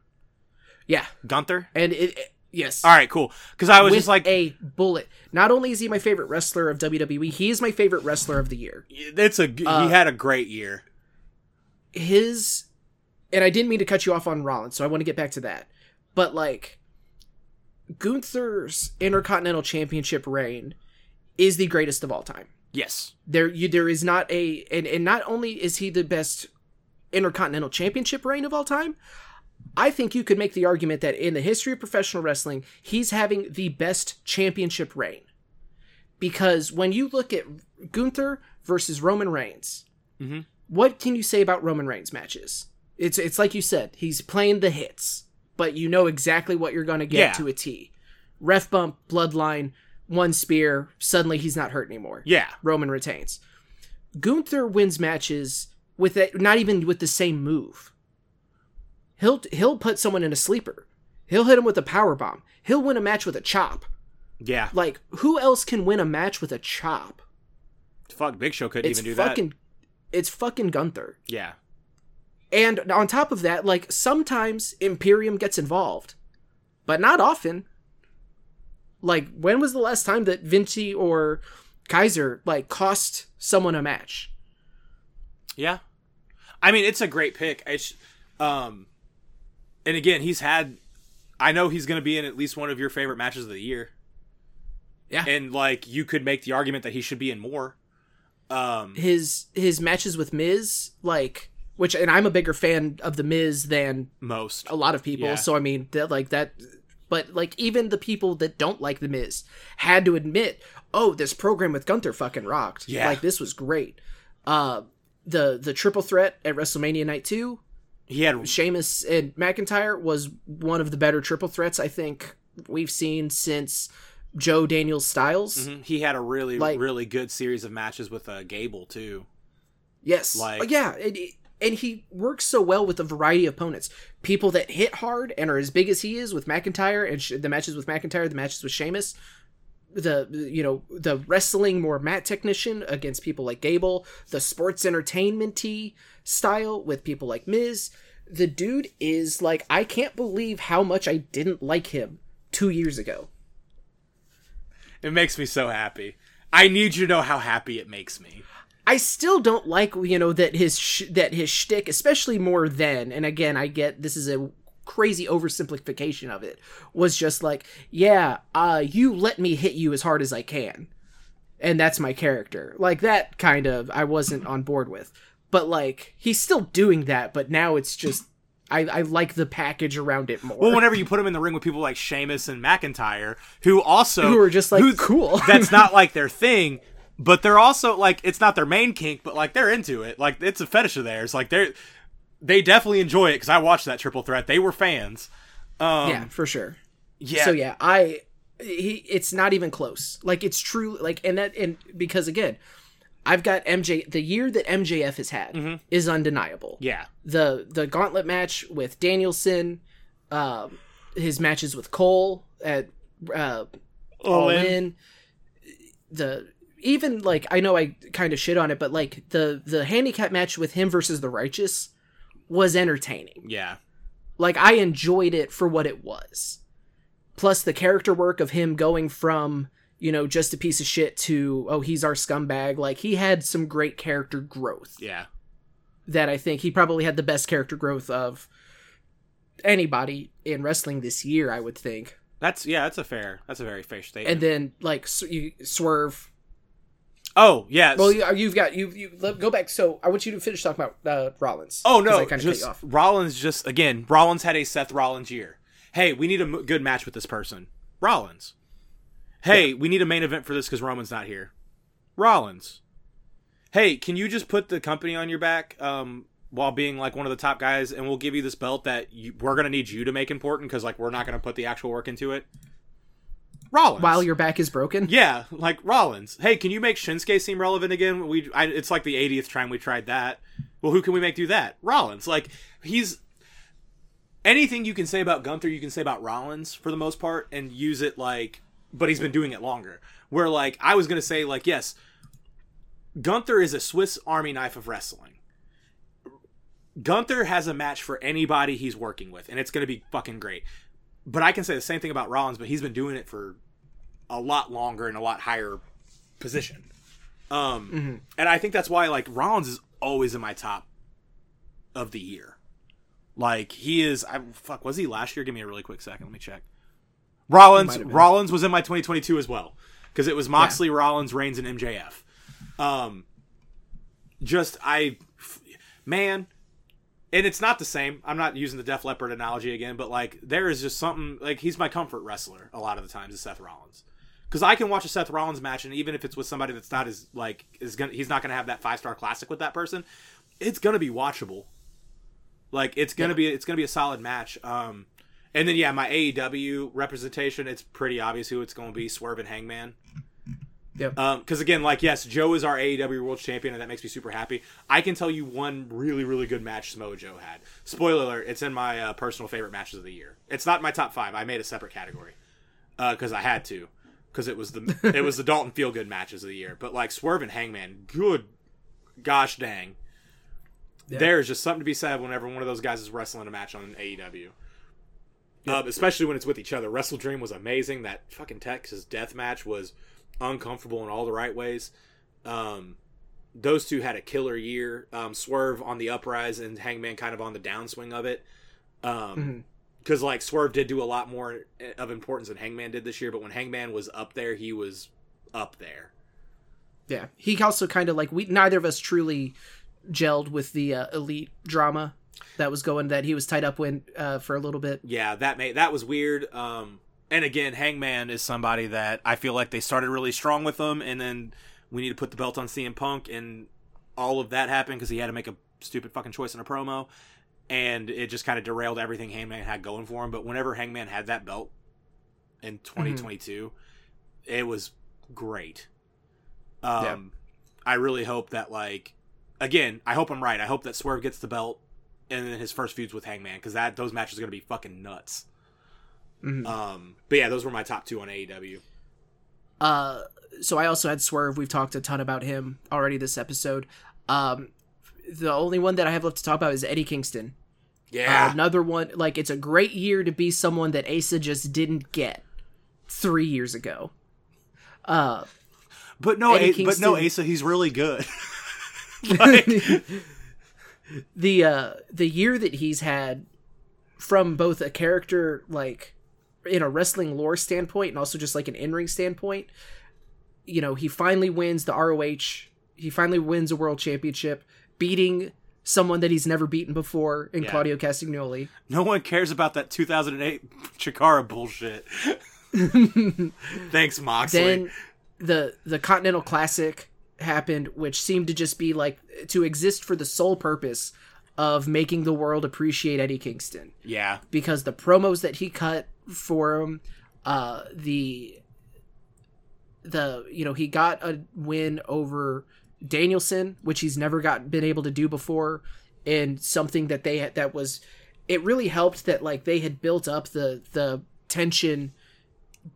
yeah,
Gunther.
and it, it- yes.
All right, cool. Because I was
with
just like,
a bullet. Not only is he my favorite wrestler of WWE, he is my favorite wrestler of the year.
it's a he
Uh,
had a great year.
His and I didn't mean to cut you off on Rollins, so I want to get back to that. But like Gunther's Intercontinental Championship reign is the greatest of all time.
Yes.
There you there is not a and, and not only is he the best Intercontinental Championship reign of all time, I think you could make the argument that in the history of professional wrestling, he's having the best championship reign. Because when you look at Gunther versus Roman Reigns,
Mhm.
What can you say about Roman Reigns matches? It's it's like you said, he's playing the hits, but you know exactly what you're going to get
Yeah.
to a T. Ref bump, bloodline, one spear, suddenly he's not hurt anymore.
Yeah.
Roman retains. Gunther wins matches with it, not even with the same move. He'll he'll put someone in a sleeper. He'll hit him with a power bomb. He'll win a match with a chop.
Yeah.
Like who else can win a match with a chop?
Fuck, Big Show couldn't
It's
even do
fucking it's fucking Gunther.
Yeah.
And on top of that, like sometimes Imperium gets involved, but not often. Like when was the last time that Vinci or Kaiser like cost someone a match?
Yeah. I mean, it's a great pick. Um, and again, he's had. I know he's going to be in at least one of your favorite matches of the year,
Yeah.
and like you could make the argument that he should be in more. Um,
his his matches with Miz, like which, and I'm a bigger fan of the Miz than
most.
a lot of people.
Yeah.
So I mean, that like that, but like even the people that don't like the Miz had to admit, oh, this program with Gunther fucking rocked.
Yeah.
like this was great. Uh, the the triple threat at WrestleMania Night Two,
He had
Sheamus and McIntyre was one of the better triple threats I think we've seen since Joe Daniels Styles.
mhm, he had a really
Like-
really good series of matches with uh, Gable too.
Yes.
Like-
yeah. It- and he works so well with a variety of opponents. People that hit hard and are as big as he is with McIntyre and sh- the matches with McIntyre, the matches with Sheamus, the you know the wrestling more mat technician against people like Gable, the sports entertainmenty style with people like Miz. The dude is like I can't believe how much I didn't like him two years ago.
It makes me so happy. I need you to know how happy it makes me.
I still don't like you know that his sh- that his shtick, especially more then. And again, I get this is a crazy oversimplification of it. Was just like, yeah, uh, you let me hit you as hard as I can, and that's my character. Like that kind of I wasn't on board with. But like he's still doing that, but now it's just I, I like the package around it more.
Well, whenever you put him in the ring with people like Sheamus and McIntyre, who also
Who are just, like, cool.
that's not like their thing, but they're also like it's not their main kink, but like they're into it. Like it's a fetish of theirs. Like they're they definitely enjoy it because I watched that triple threat. They were fans. Um,
yeah, for sure.
yeah,
So yeah, I he it's not even close. Like it's true like and that and because again, I've got MJ the year that MJF has had is undeniable.
yeah,
The the gauntlet match with Danielson, um his matches with Cole at uh All
in.
In, the even like I know I kind of shit on it, but like the the handicap match with him versus the Righteous was entertaining
yeah,
like I enjoyed it for what it was. Plus the character work of him going from, you know, just a piece of shit to oh, he's our scumbag. Like he had some great character growth
yeah.
that I think he probably had the best character growth of anybody in wrestling this year, I would think.
That's yeah, that's a fair, that's a very fair statement.
And then like you, Swerve.
oh yes,
Well, you, you've got you you let, go back. So I want you to finish talking about uh, Rollins.
Oh, no,
I kinda cut
just. Rollins. Just again, Rollins had a Seth Rollins year. Hey, we need a m- good match with this person. Rollins. Hey, we need a main event for this because Roman's not here. Rollins. Hey, can you just put the company on your back um, while being like one of the top guys, and we'll give you this belt that you, we're gonna need you to make important because like we're not gonna put the actual work into it. Rollins.
While your back is broken.
Yeah, like Rollins. Hey, can you make Shinsuke seem relevant again? We, I, it's like the 80th time we tried that. Well, who can we make do that? Rollins. Like he's anything you can say about Gunther, you can say about Rollins for the most part, and use it like. But he's been doing it longer. Where like I was gonna say like yes, Gunther is a Swiss Army knife of wrestling. Gunther has a match for anybody he's working with, and it's gonna be fucking great. But I can say the same thing about Rollins, but he's been doing it for a lot longer and a lot higher position. Um, and I think that's why like Rollins is always in my top of the year. Like he is, I fuck was he last year? Give me a really quick second. Let me check. Rollins
might have been.
Rollins was in my 2022 as well because it was Moxley, Rollins, Reigns, and MJF. Um, just I, man, and it's not the same. I'm not using the Def Leppard analogy again, but like there is just something like he's my comfort wrestler a lot of the times is Seth Rollins. Because I can watch a Seth Rollins match, and even if it's with somebody that's not as like is gonna, he's not gonna have that five star classic with that person. It's gonna be watchable. Like it's gonna
Yeah.
be it's gonna be a solid match. Um, and then yeah, my AEW representation, it's pretty obvious who it's gonna be: Swerve and Hangman.
Yep.
Because again, like yes, Joe is our AEW World Champion, and that makes me super happy. I can tell you one really, really good match Samoa Joe had. Spoiler alert: it's in my uh, personal favorite matches of the year. It's not my top five. I made a separate category because I had to, because it was the it was the Dalton Feel Good matches of the year. But like Swerve and Hangman, good, gosh dang, there's just something to be said whenever one of those guys is wrestling a match on AEW. Um, especially when it's with each other. Wrestle Dream was amazing. That fucking Texas death match was uncomfortable in all the right ways. Um, those two had a killer year. Um, Swerve on the uprise and Hangman kind of on the downswing of it. Um, because like Swerve did do a lot more of importance than Hangman did this year, but when Hangman was up there, he was up there.
Yeah, he also kind of like we neither of us truly gelled with the uh, elite drama that was going that he was tied up with uh, for a little bit.
yeah, that made that was weird. Um, and again, Hangman is somebody that I feel like they started really strong with him, and then we need to put the belt on CM Punk, and all of that happened because he had to make a stupid fucking choice in a promo, and it just kind of derailed everything Hangman had going for him. But whenever Hangman had that belt in 2022, it was great. Um, I really hope that like again, I hope I'm right. I hope that Swerve gets the belt and then his first feuds with Hangman because that those matches are gonna be fucking nuts.
Mhm.
Um, but yeah, those were my top two on AEW.
Uh, so I also had Swerve. We've talked a ton about him already this episode. Um, the only one that I have left to talk about is Eddie Kingston.
Yeah,
Uh, another one, like it's a great year to be someone that Asa just didn't get three years ago. Uh,
but no, A- but no, Asa, he's really good. like,
the uh the year that he's had from both a character like in a wrestling lore standpoint and also just like an in-ring standpoint you know he finally wins the ROH he finally wins a world championship beating someone that he's never beaten before in
Yeah.
Claudio Castagnoli
no one cares about that 2008 Chikara bullshit. Thanks, Moxley.
then the the Continental Classic happened, which seemed to just be like to exist for the sole purpose of making the world appreciate Eddie Kingston.
Yeah,
because the promos that he cut for him, uh, the the you know he got a win over Danielson, which he's never got been able to do before, and something that they had that was it really helped that like they had built up the the tension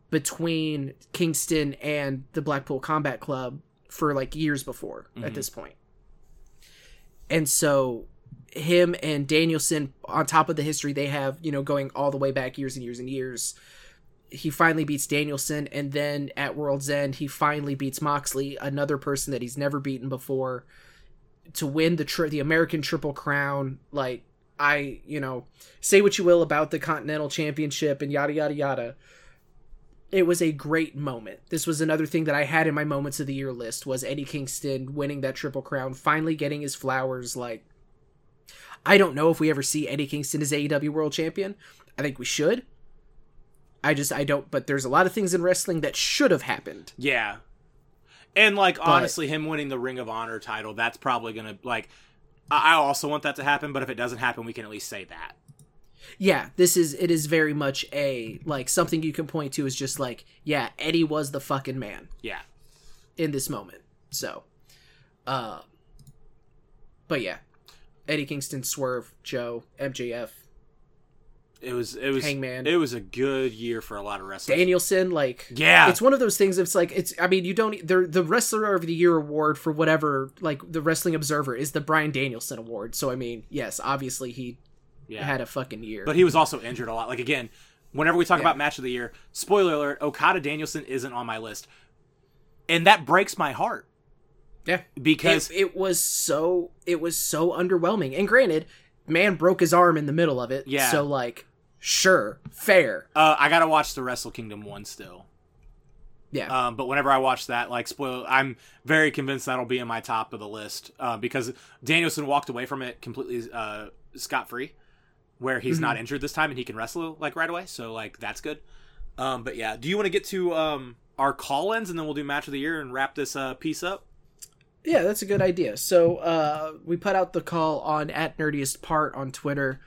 between Kingston and the Blackpool Combat Club for like years before at mm-hmm. this point. And so him and Danielson on top of the history they have, you know, going all the way back years and years and years. He finally beats Danielson and then at World's End he finally beats Moxley, another person that he's never beaten before to win the tri- the American Triple Crown like I, you know, say what you will about the Continental Championship and yada yada yada it was a great moment. This was another thing that I had in my moments of the year list was Eddie Kingston winning that triple crown, finally getting his flowers. Like, I don't know if we ever see Eddie Kingston as AEW World Champion. I think we should. I just I don't. But there's a lot of things in wrestling that should have happened.
yeah. And like honestly, him winning the Ring of Honor title, that's probably gonna like. I I also want that to happen, but if it doesn't happen, we can at least say that.
Yeah, this is it is very much a like something you can point to is just like yeah, Eddie was the fucking man.
Yeah.
in this moment. So, uh, but yeah, Eddie Kingston, Swerve, Joe, MJF,
It was it was
Hangman.
It was a good year for a lot of wrestlers.
Danielson. Like,
Yeah.
it's one of those things. It's like it's. I mean, you don't. The the wrestler of the year award for whatever, like the Wrestling Observer, is the Bryan Danielson award. So I mean, yes, obviously he
yeah.
had a fucking year.
But he was also injured a lot. Like again, whenever we talk
Yeah.
about match of the year, spoiler alert: Okada Danielson isn't on my list, and that breaks my heart
yeah,
because
it, it was so it was so underwhelming. And granted, man broke his arm in the middle of it.
Yeah.
So like, sure, fair.
uh, I gotta watch the Wrestle Kingdom one still.
Yeah.
Um, but whenever I watch that, like spoil, I'm very convinced that'll be in my top of the list uh, because Danielson walked away from it completely uh, scot free, where he's not injured this time and he can wrestle like right away. So like that's good. Um, but yeah, do you want to get to um, our call-ins and then we'll do match of the year and wrap this uh, piece up?
Yeah, that's a good idea. So uh, we put out the call on at nerdiest part on Twitter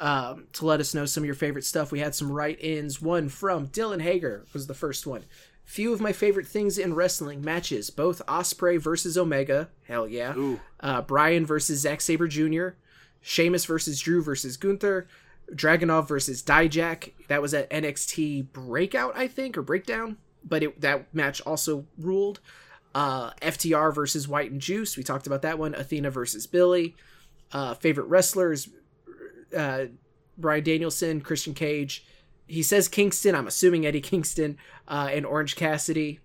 um, to let us know some of your favorite stuff. We had some write-ins. One from Dylan Hager was the first one. Few of my favorite things in wrestling matches: both Ospreay versus Omega, hell yeah. Uh, Bryan versus Zack Sabre Jr. Sheamus versus Drew versus Gunther. Dragunov versus Dijak. That was at NXT Breakout, I think, or Breakdown. But it, that match also ruled uh, FTR versus White and Juice. We talked about that one. Athena versus Billy. Uh, favorite wrestlers: uh, Bryan Danielson, Christian Cage. He says Kingston. I'm assuming Eddie Kingston uh, and Orange Cassidy.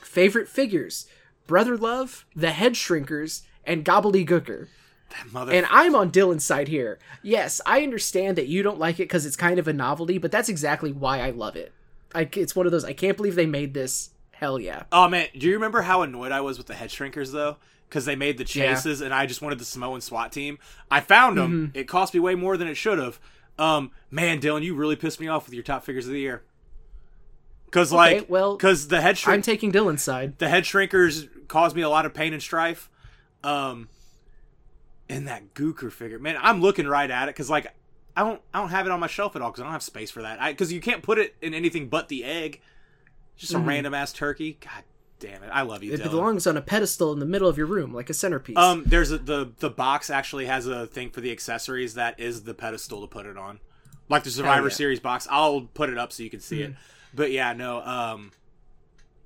Favorite figures: Brother Love, the Head Shrinkers, and Gobbledygooker. And I'm on Dylan's side here. Yes, I understand that you don't like it because it's kind of a novelty, but that's exactly why I love it. I, it's one of those. I can't believe they made this. Hell yeah.
oh man, do you remember how annoyed I was with the head shrinkers though? Because they made the
Yeah.
chases and I just wanted the Samoan SWAT team. I found them.
Mm-hmm.
It cost me way more than it should have. Um, man, Dylan, you really pissed me off with your top figures of the year. Because like,
well,
because the head
I'm taking Dylan's side.
the head shrinkers caused me a lot of pain and strife. Um, and that Gooker figure, man, I'm looking right at it because like, I don't, I don't have it on my shelf at all because I don't have space for that. I because you can't put it in anything but the egg. Just a
Mhm.
random ass turkey. God damn it, I love you.
It
Dylan.
belongs on a pedestal in the middle of your room, like a centerpiece.
Um, there's a, the the box actually has a thing for the accessories that is the pedestal to put it on, like the Survivor
yeah.
Series box. I'll put it up so you can see it.
Mm-hmm.
But yeah, no, um,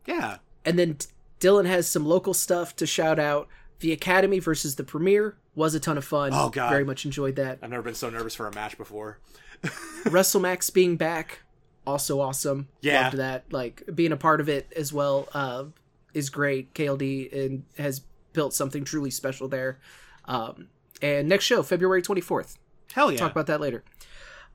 yeah,
and then Dylan has some local stuff to shout out. The Academy versus the Premier was a ton of fun.
Oh, God.
very much enjoyed that.
I've never been so nervous for a match before.
WrestleMax being back, also awesome.
Yeah.
loved that. Like being a part of it as well uh, is great. KLD and has built something truly special there. Um, and next show, February twenty fourth.
Hell yeah!
Talk about that later.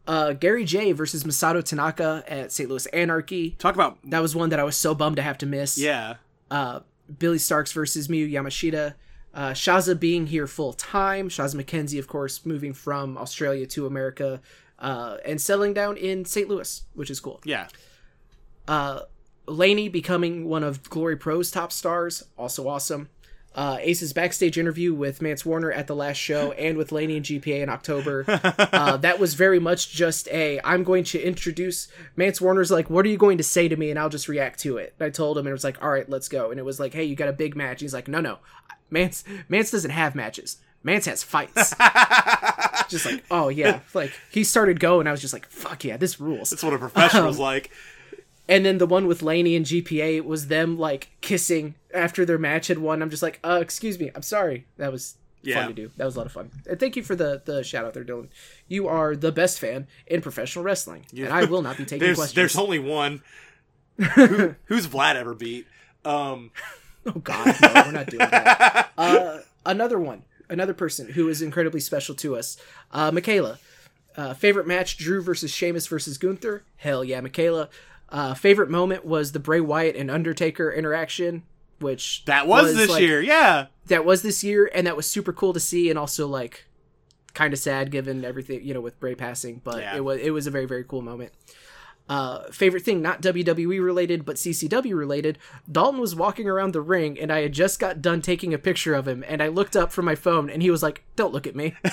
Uh, Gary Jay versus Masato Tanaka at St. Louis Anarchy.
Talk about
That was one that I was so bummed to have to miss.
yeah.
uh, Billie Starkz versus Miyu Yamashita. Uh, Shazza being here full time. Shazza McKenzie, of course, moving from Australia to America uh, and settling down in St. Louis, which is cool.
Yeah.
Uh, Laney becoming one of Glory Pro's top stars, also awesome. Uh, Asa's backstage interview with Mance Warner at the last show and with Laney and GPA in October. Uh, that was very much just a I'm going to introduce Mance Warner's like, what are you going to say to me? And I'll just react to it. And I told him, and it was like, all right, let's go. And it was like, hey, you got a big match. And He's like, no, no. Mance, Mance doesn't have matches. Mance has fights. just like, oh, yeah. Like, he started going. I was just like, fuck yeah, this rules.
That's what a professional's like.
And then the one with Laney and GPA was them like kissing after their match had won. I'm just like, uh, excuse me, I'm sorry. That was
Yeah.
fun to do. That was a lot of fun. And thank you for the the shout out there, Dylan. You are the best fan in professional wrestling, and I will not be taking
There's
questions.
there's only one. Who, who's Vlad ever beat? Um,
Oh God, no, we're not doing that. Uh, another one, another person who is incredibly special to us, uh, Michaela. Uh, favorite match: Drew versus Sheamus versus Gunther. Hell yeah, Michaela. Uh, favorite moment was the Bray Wyatt and Undertaker interaction, which
that was, this
like,
year. Yeah.
that was this year, and that was super cool to see, and also like kind of sad given everything you know with Bray passing, but
Yeah.
it was it was a very very cool moment. Uh, favorite thing, not WWE related, but CCW related. Dalton was walking around the ring, and I had just got done taking a picture of him, and I looked up from my phone, and he was like, "Don't look at me."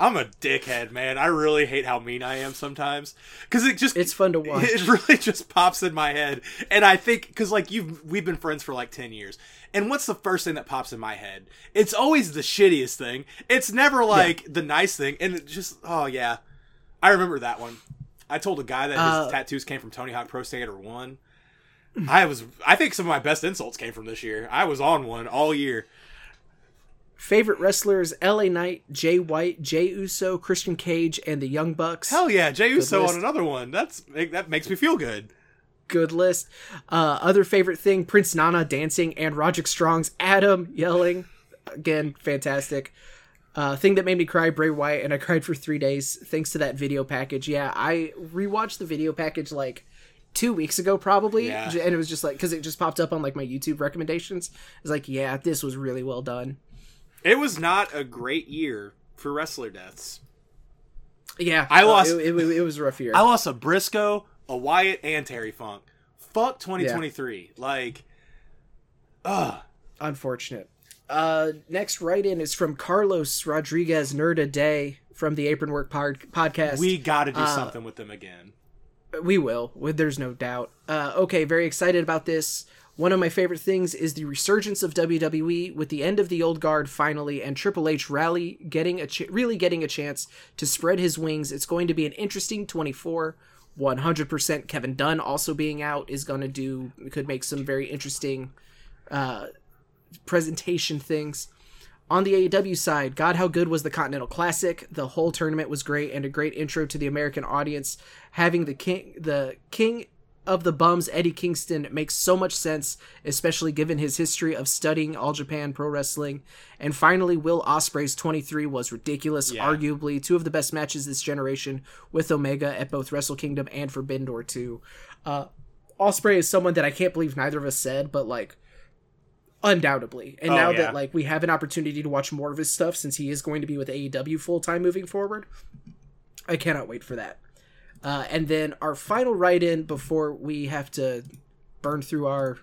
I'm a dickhead, man. I really hate how mean I am sometimes because it just
It's fun to watch.
It really just pops in my head, and I think because like you've we've been friends for like ten years, and what's the first thing that pops in my head? It's always the shittiest thing. It's never like the nice thing, and it just oh yeah, I remember that one. I told a guy that his
Uh,
tattoos came from Tony Hawk Pro Skater One. I was I think some of my best insults came from this year. I was on one all year.
Favorite wrestlers: L.A. Knight, Jay White, Jey Uso, Christian Cage, and the Young Bucks.
Hell yeah, Jey Uso
list.
on another one. That's that makes me feel good.
good list. Uh, other favorite thing: Prince Nana dancing and Roderick Strong's Adam yelling. Again, fantastic. Uh, thing that made me cry: Bray Wyatt, and I cried for three days thanks to that video package. Yeah, I rewatched the video package like two weeks ago, probably,
Yeah.
and it was just like because it just popped up on like my YouTube recommendations. It's like, yeah, this was really well done.
It was not a great year for wrestler deaths.
Yeah,
I
uh,
lost-
It, it, it was a rough year.
I lost a Briscoe, a Wyatt, and Terry Funk. Fuck 2023. Like, ugh.
Unfortunate. Uh, next write in is from Carlos Rodriguez Nerda Day from the Apron Work pod- podcast.
We got to do
Uh,
something with them again.
we will. There's no doubt. Uh, okay, very excited about this. One of my favorite things is the resurgence of WWE with the end of the old guard finally, and Triple H rally getting a ch- really getting a chance to spread his wings. It's going to be an interesting 24. 100% Kevin Dunn also being out is going to do could make some very interesting uh, presentation things. On the AEW side, God, how good was the Continental Classic? The whole tournament was great and a great intro to the American audience. Having the king, the king of the bums, Eddie Kingston, makes so much sense, especially given his history of studying All Japan Pro Wrestling. And finally, Will Ospreay's 23 was ridiculous,
Yeah.
arguably two of the best matches this generation with Omega at both Wrestle Kingdom and Forbidden Door 2. Uh, Osprey is someone that I can't believe neither of us said, but like undoubtedly. And
Oh,
now
yeah.
that like we have an opportunity to watch more of his stuff since he is going to be with AEW full time moving forward, I cannot wait for that. Uh, and then our final write in before we have to burn through our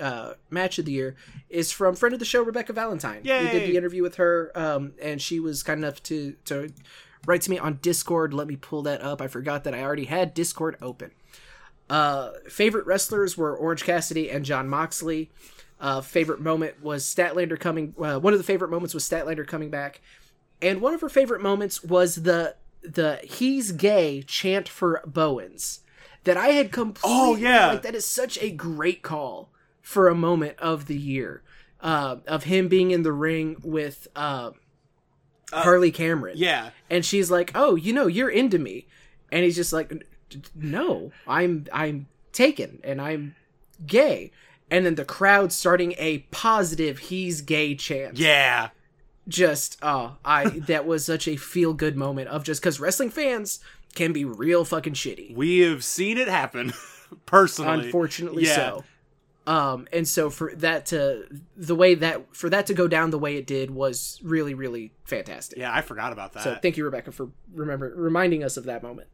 uh, match of the year is from friend of the show Rebecca Valentine. We did the interview with her, um, and she was kind enough to to write to me on Discord. Let me pull that up. I forgot that I already had Discord open. Uh, favorite wrestlers were Orange Cassidy and Jon Moxley. Uh, favorite moment was Statlander coming. Uh, one of the favorite moments was Statlander coming back, and one of her favorite moments was the the "He's gay" chant for Bowens that I had completely.
Oh, yeah.
like that is such a great call for a moment of the year uh, of him being in the ring with uh, Harley Cameron.
Yeah.
and she's like, "Oh, you know, you're into me," and he's just like, "No, I'm I'm taken and I'm gay." And then the crowd starting a positive "He's gay" chant.
Yeah.
Just oh, I that was such a feel good moment of just because wrestling fans can be real fucking shitty.
We have seen it happen personally.
Unfortunately,
Yeah.
so. Um, and so for that to the way that for that to go down the way it did was really really fantastic.
Yeah, I forgot about that.
So thank you, Rebecca, for remember reminding us of that moment.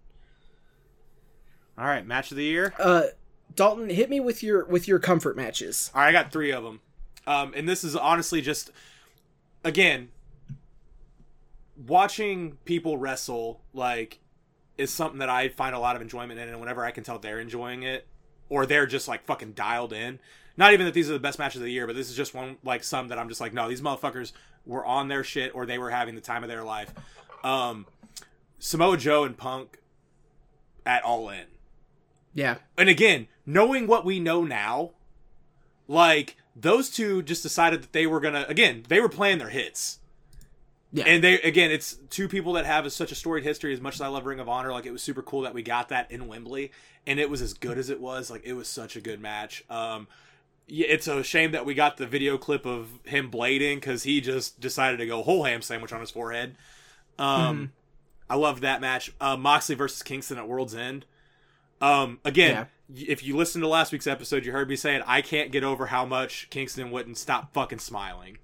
All right, match of the year.
Uh, Dalton, hit me with your with your comfort matches.
All right, I got three of them. Um, and this is honestly just, again, watching people wrestle like is something that I find a lot of enjoyment in, and whenever I can tell they're enjoying it, or they're just like fucking dialed in. Not even that these are the best matches of the year, but this is just one like some that I'm just like, no, these motherfuckers were on their shit, or they were having the time of their life. Um, Samoa Joe and Punk at All In
Yeah,
and again, knowing what we know now, like those two just decided that they were gonna again, they were playing their hits.
yeah,
And they again, it's two people that have such a storied history. As much as I love Ring of Honor, like it was super cool that we got that in Wembley, and it was as good as it was. Like it was such a good match. Um, yeah, it's a shame that we got the video clip of him blading because he just decided to go whole ham sandwich on his forehead. Um, I loved that match. Uh, Moxley versus Kingston at World's End. Um, again, y if you listened to last week's episode, you heard me saying I can't get over how much Kingston wouldn't stop fucking smiling.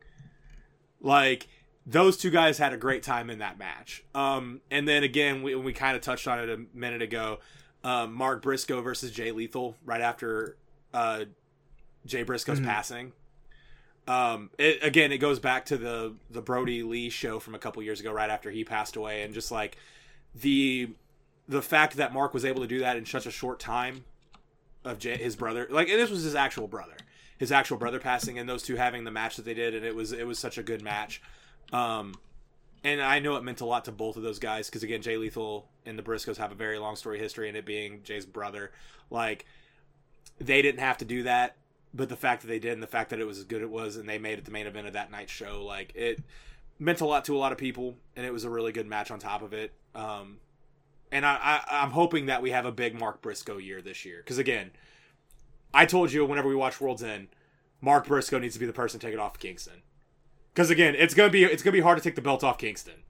Like those two guys had a great time in that match. Um, and then again, we, we kind of touched on it a minute ago. Um, Mark Briscoe versus Jay Lethal right after uh, Jay Briscoe's passing. Um, it, again, it goes back to the the Brody Lee show from a couple years ago, right after he passed away, and just like the the fact that Mark was able to do that in such a short time of Jay, his brother, like and this was his actual brother, his actual brother passing, and those two having the match that they did, and it was it was such a good match. Um, and I know it meant a lot to both of those guys because again, Jay Lethal and the Briscoes have a very long story history, and it being Jay's brother, like they didn't have to do that, but the fact that they did, and the fact that it was as good it was, and they made it the main event of that night's show, like it meant a lot to a lot of people, and it was a really good match on top of it. Um, and I, I I'm hoping that we have a big Mark Briscoe year this year because again, I told you whenever we watch World's End, Mark Briscoe needs to be the person to take it off Kingston. Because again, it's gonna be it's gonna be hard to take the belt off Kingston.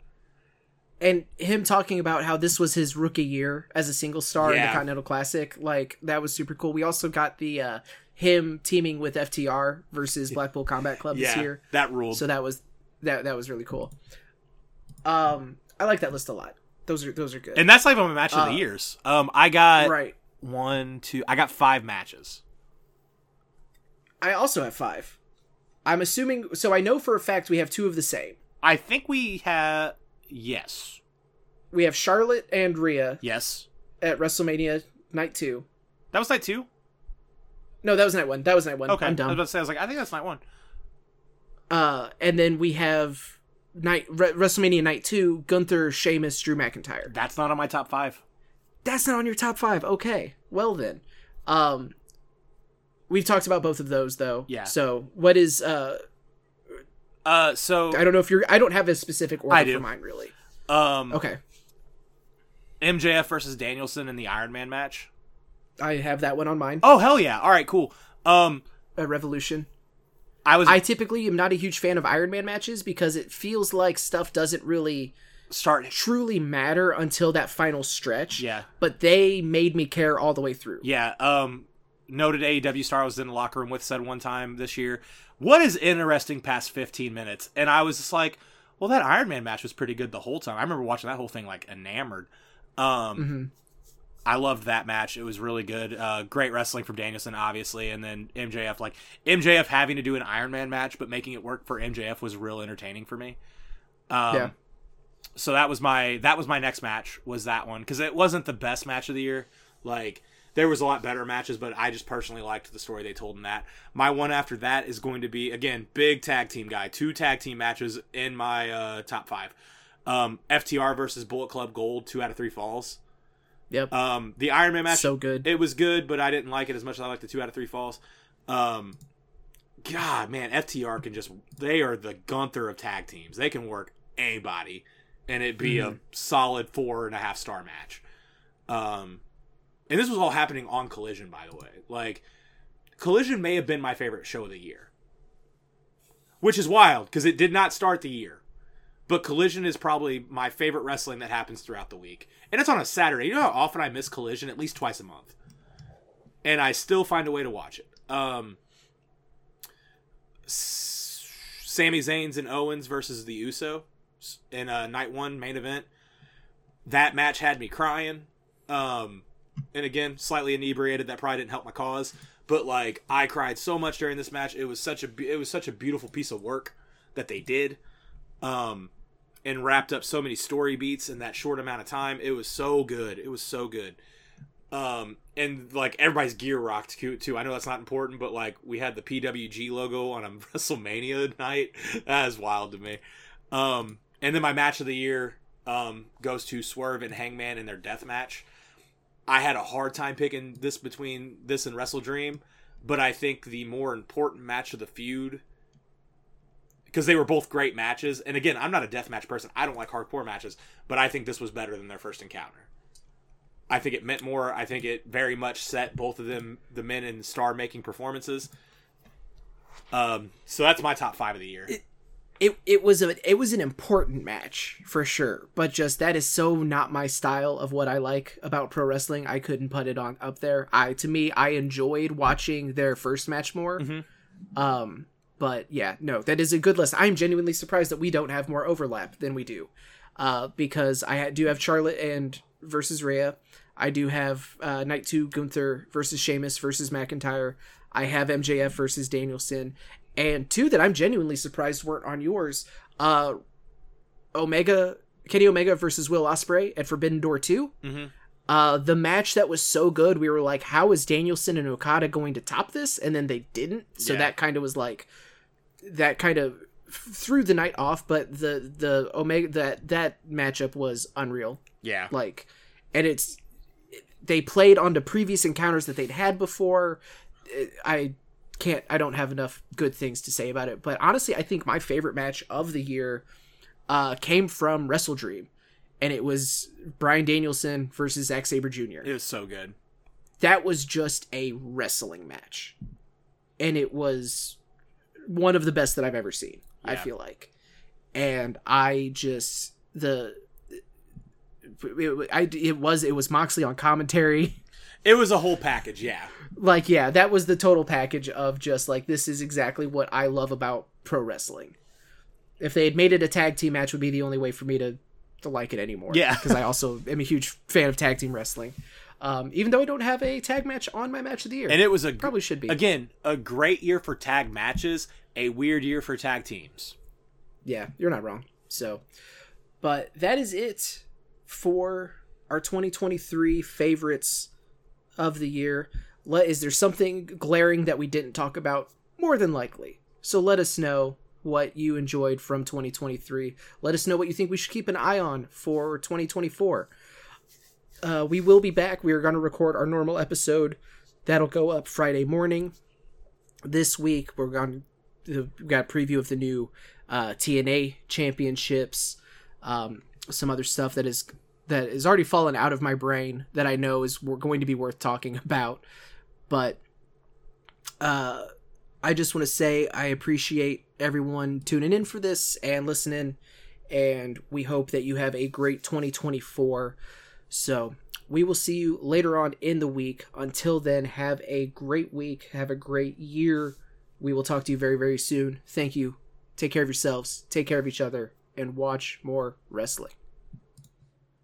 and him talking about how this was his rookie year as a single star in the Continental Classic, like that was super cool. We also got the uh, him teaming with FTR versus Blackpool Combat Club this year.
that ruled.
So that was that that was really cool. Um, I like that list a lot. Those are those are good.
and that's like my match of the
Uh,
years. Um, I got
right.
one, two. I got five matches.
I also have five. I'm assuming. So I know for a fact we have two of the same.
I think we have yes,
We have Charlotte and Rhea
yes.
at WrestleMania Night Two.
That was night two.
No, that was night one. That was night one.
Okay,
I'm
I was
dumb.
about to say. I was like, I think that's night one.
Uh, and then we have night Re- WrestleMania Night Two. Gunther, Sheamus, Drew McIntyre.
That's not on my top five.
That's not on your top five. Okay, well then. Um, we've talked about both of those though.
Yeah.
So what is uh?
Uh, so
I don't know if you're. I don't have a specific order
I do.
for mine really.
um,
Okay,
MJF versus Danielson in the Iron Man match.
I have that one on mine.
Oh hell yeah! All right, cool. Um,
A Revolution.
I was
I typically am not a huge fan of Iron Man matches because it feels like stuff doesn't really
start.
truly matter until that final stretch.
Yeah,
But they made me care all the way through.
yeah. Um, noted AEW star I was in the locker room with said one time this year. What is interesting past 15 minutes? And I was just like, well, that Iron Man match was pretty good the whole time. I remember watching that whole thing like enamored. Um,
hmm
I loved that match. It was really good. Uh, great wrestling from Danielson, obviously, and then MJF. Like MJF having to do an Iron Man match, but making it work for MJF was real entertaining for me. Um,
Yeah.
So that was my that was my next match was that one because it wasn't the best match of the year. Like there was a lot better matches, but I just personally liked the story they told in that. My one after that is going to be again big tag team guy, two tag team matches in my uh, top five. Um, FTR versus Bullet Club Gold, two out of three falls.
Yep.
Um, the Iron Man match,
so good.
it was good, but I didn't like it as much as I liked the two out of three falls. Um, God, man, FTR can just they are the Gunther of tag teams. They can work anybody, and it be a solid four and a half star match. Um, and this was all happening on Collision, by the way. Like, Collision may have been my favorite show of the year, which is wild because it did not start the year. But Collision is probably my favorite wrestling that happens throughout the week, and it's on a Saturday. You know how often I miss Collision? At least twice a month, and I still find a way to watch it. Um, Sami Zayn's and Owens versus the Uso in a night one main event. That match had me crying. Um, and again, slightly inebriated. That probably didn't help my cause, but like I cried so much during this match. It was such a it was such a beautiful piece of work that they did, um, and wrapped up so many story beats in that short amount of time. It was so good. It was so good. Um, and like everybody's gear rocked too. I know that's not important, but like we had the PWG logo on a WrestleMania night. That is wild to me. Um, and then my match of the year um, goes to Swerve and Hangman in their death match. I had a hard time picking this between this and Wrestle Dream, but I think the more important match of the feud because they were both great matches. And again, I'm not a death match person. I don't like hardcore matches, but I think this was better than their first encounter. I think it meant more. I think it very much set both of them, the men in star making performances. Um, so that's my top five of the year.
it it was a it was an important match for sure but just that is so not my style of what i like about pro wrestling i couldn't put it on up there i to me i enjoyed watching their first match more um but yeah no that is a good list i'm genuinely surprised that we don't have more overlap than we do uh because i do have charlotte and versus Rhea. i do have uh night two gunther versus Sheamus versus mcintyre i have mjf versus danielson and two that I'm genuinely surprised weren't on yours. Uh, Omega, Kenny Omega versus Will Ospreay at Forbidden Door 2
Mhm.
Uh, the match that was so good, we were like, how is Danielson and Okada going to top this? And then they didn't. So
Yeah.
that kind of was like, that kind of threw the night off. But the the Omega that that matchup was unreal
Yeah.
like and it's they played onto previous encounters that they'd had before i can't i don't have enough good things to say about it but honestly i think my favorite match of the year uh came from wrestle dream and it was bryan danielson versus Zack sabre jr
It was so good.
that was just a wrestling match and it was one of the best that i've ever seen i feel like and i just the it, I, it was it was moxley on commentary
It was a whole package. Yeah.
like yeah that was the total package of just like this is exactly what i love about pro wrestling if they had made it a tag team match would be the only way for me to to like it anymore
Yeah.
because i also am a huge fan of tag team wrestling um, even though i don't have a tag match on my match of the year.
And it was a
probably should be.
Again a great year for tag matches, a weird year for tag teams.
yeah you're not wrong. So but that is it for our 2023 favorites of the year. Let is there something glaring that we didn't talk about? More than likely. So let us know what you enjoyed from 2023 let us know what you think we should keep an eye on for 2024 uh, we will be back we are going to record our normal episode that'll go up friday morning this week we're going to we got a preview of the new uh, TNA championships, um, some other stuff that is that is already fallen out of my brain that I know is we're going to be worth talking about. But uh, I just want to say I appreciate everyone tuning in for this and listening, and we hope that you have a great 2024. So we will see you later on in the week. Until then, have a great week. Have a great year. We will talk to you very, very soon. Thank you. Take care of yourselves. Take care of each other. And watch more wrestling.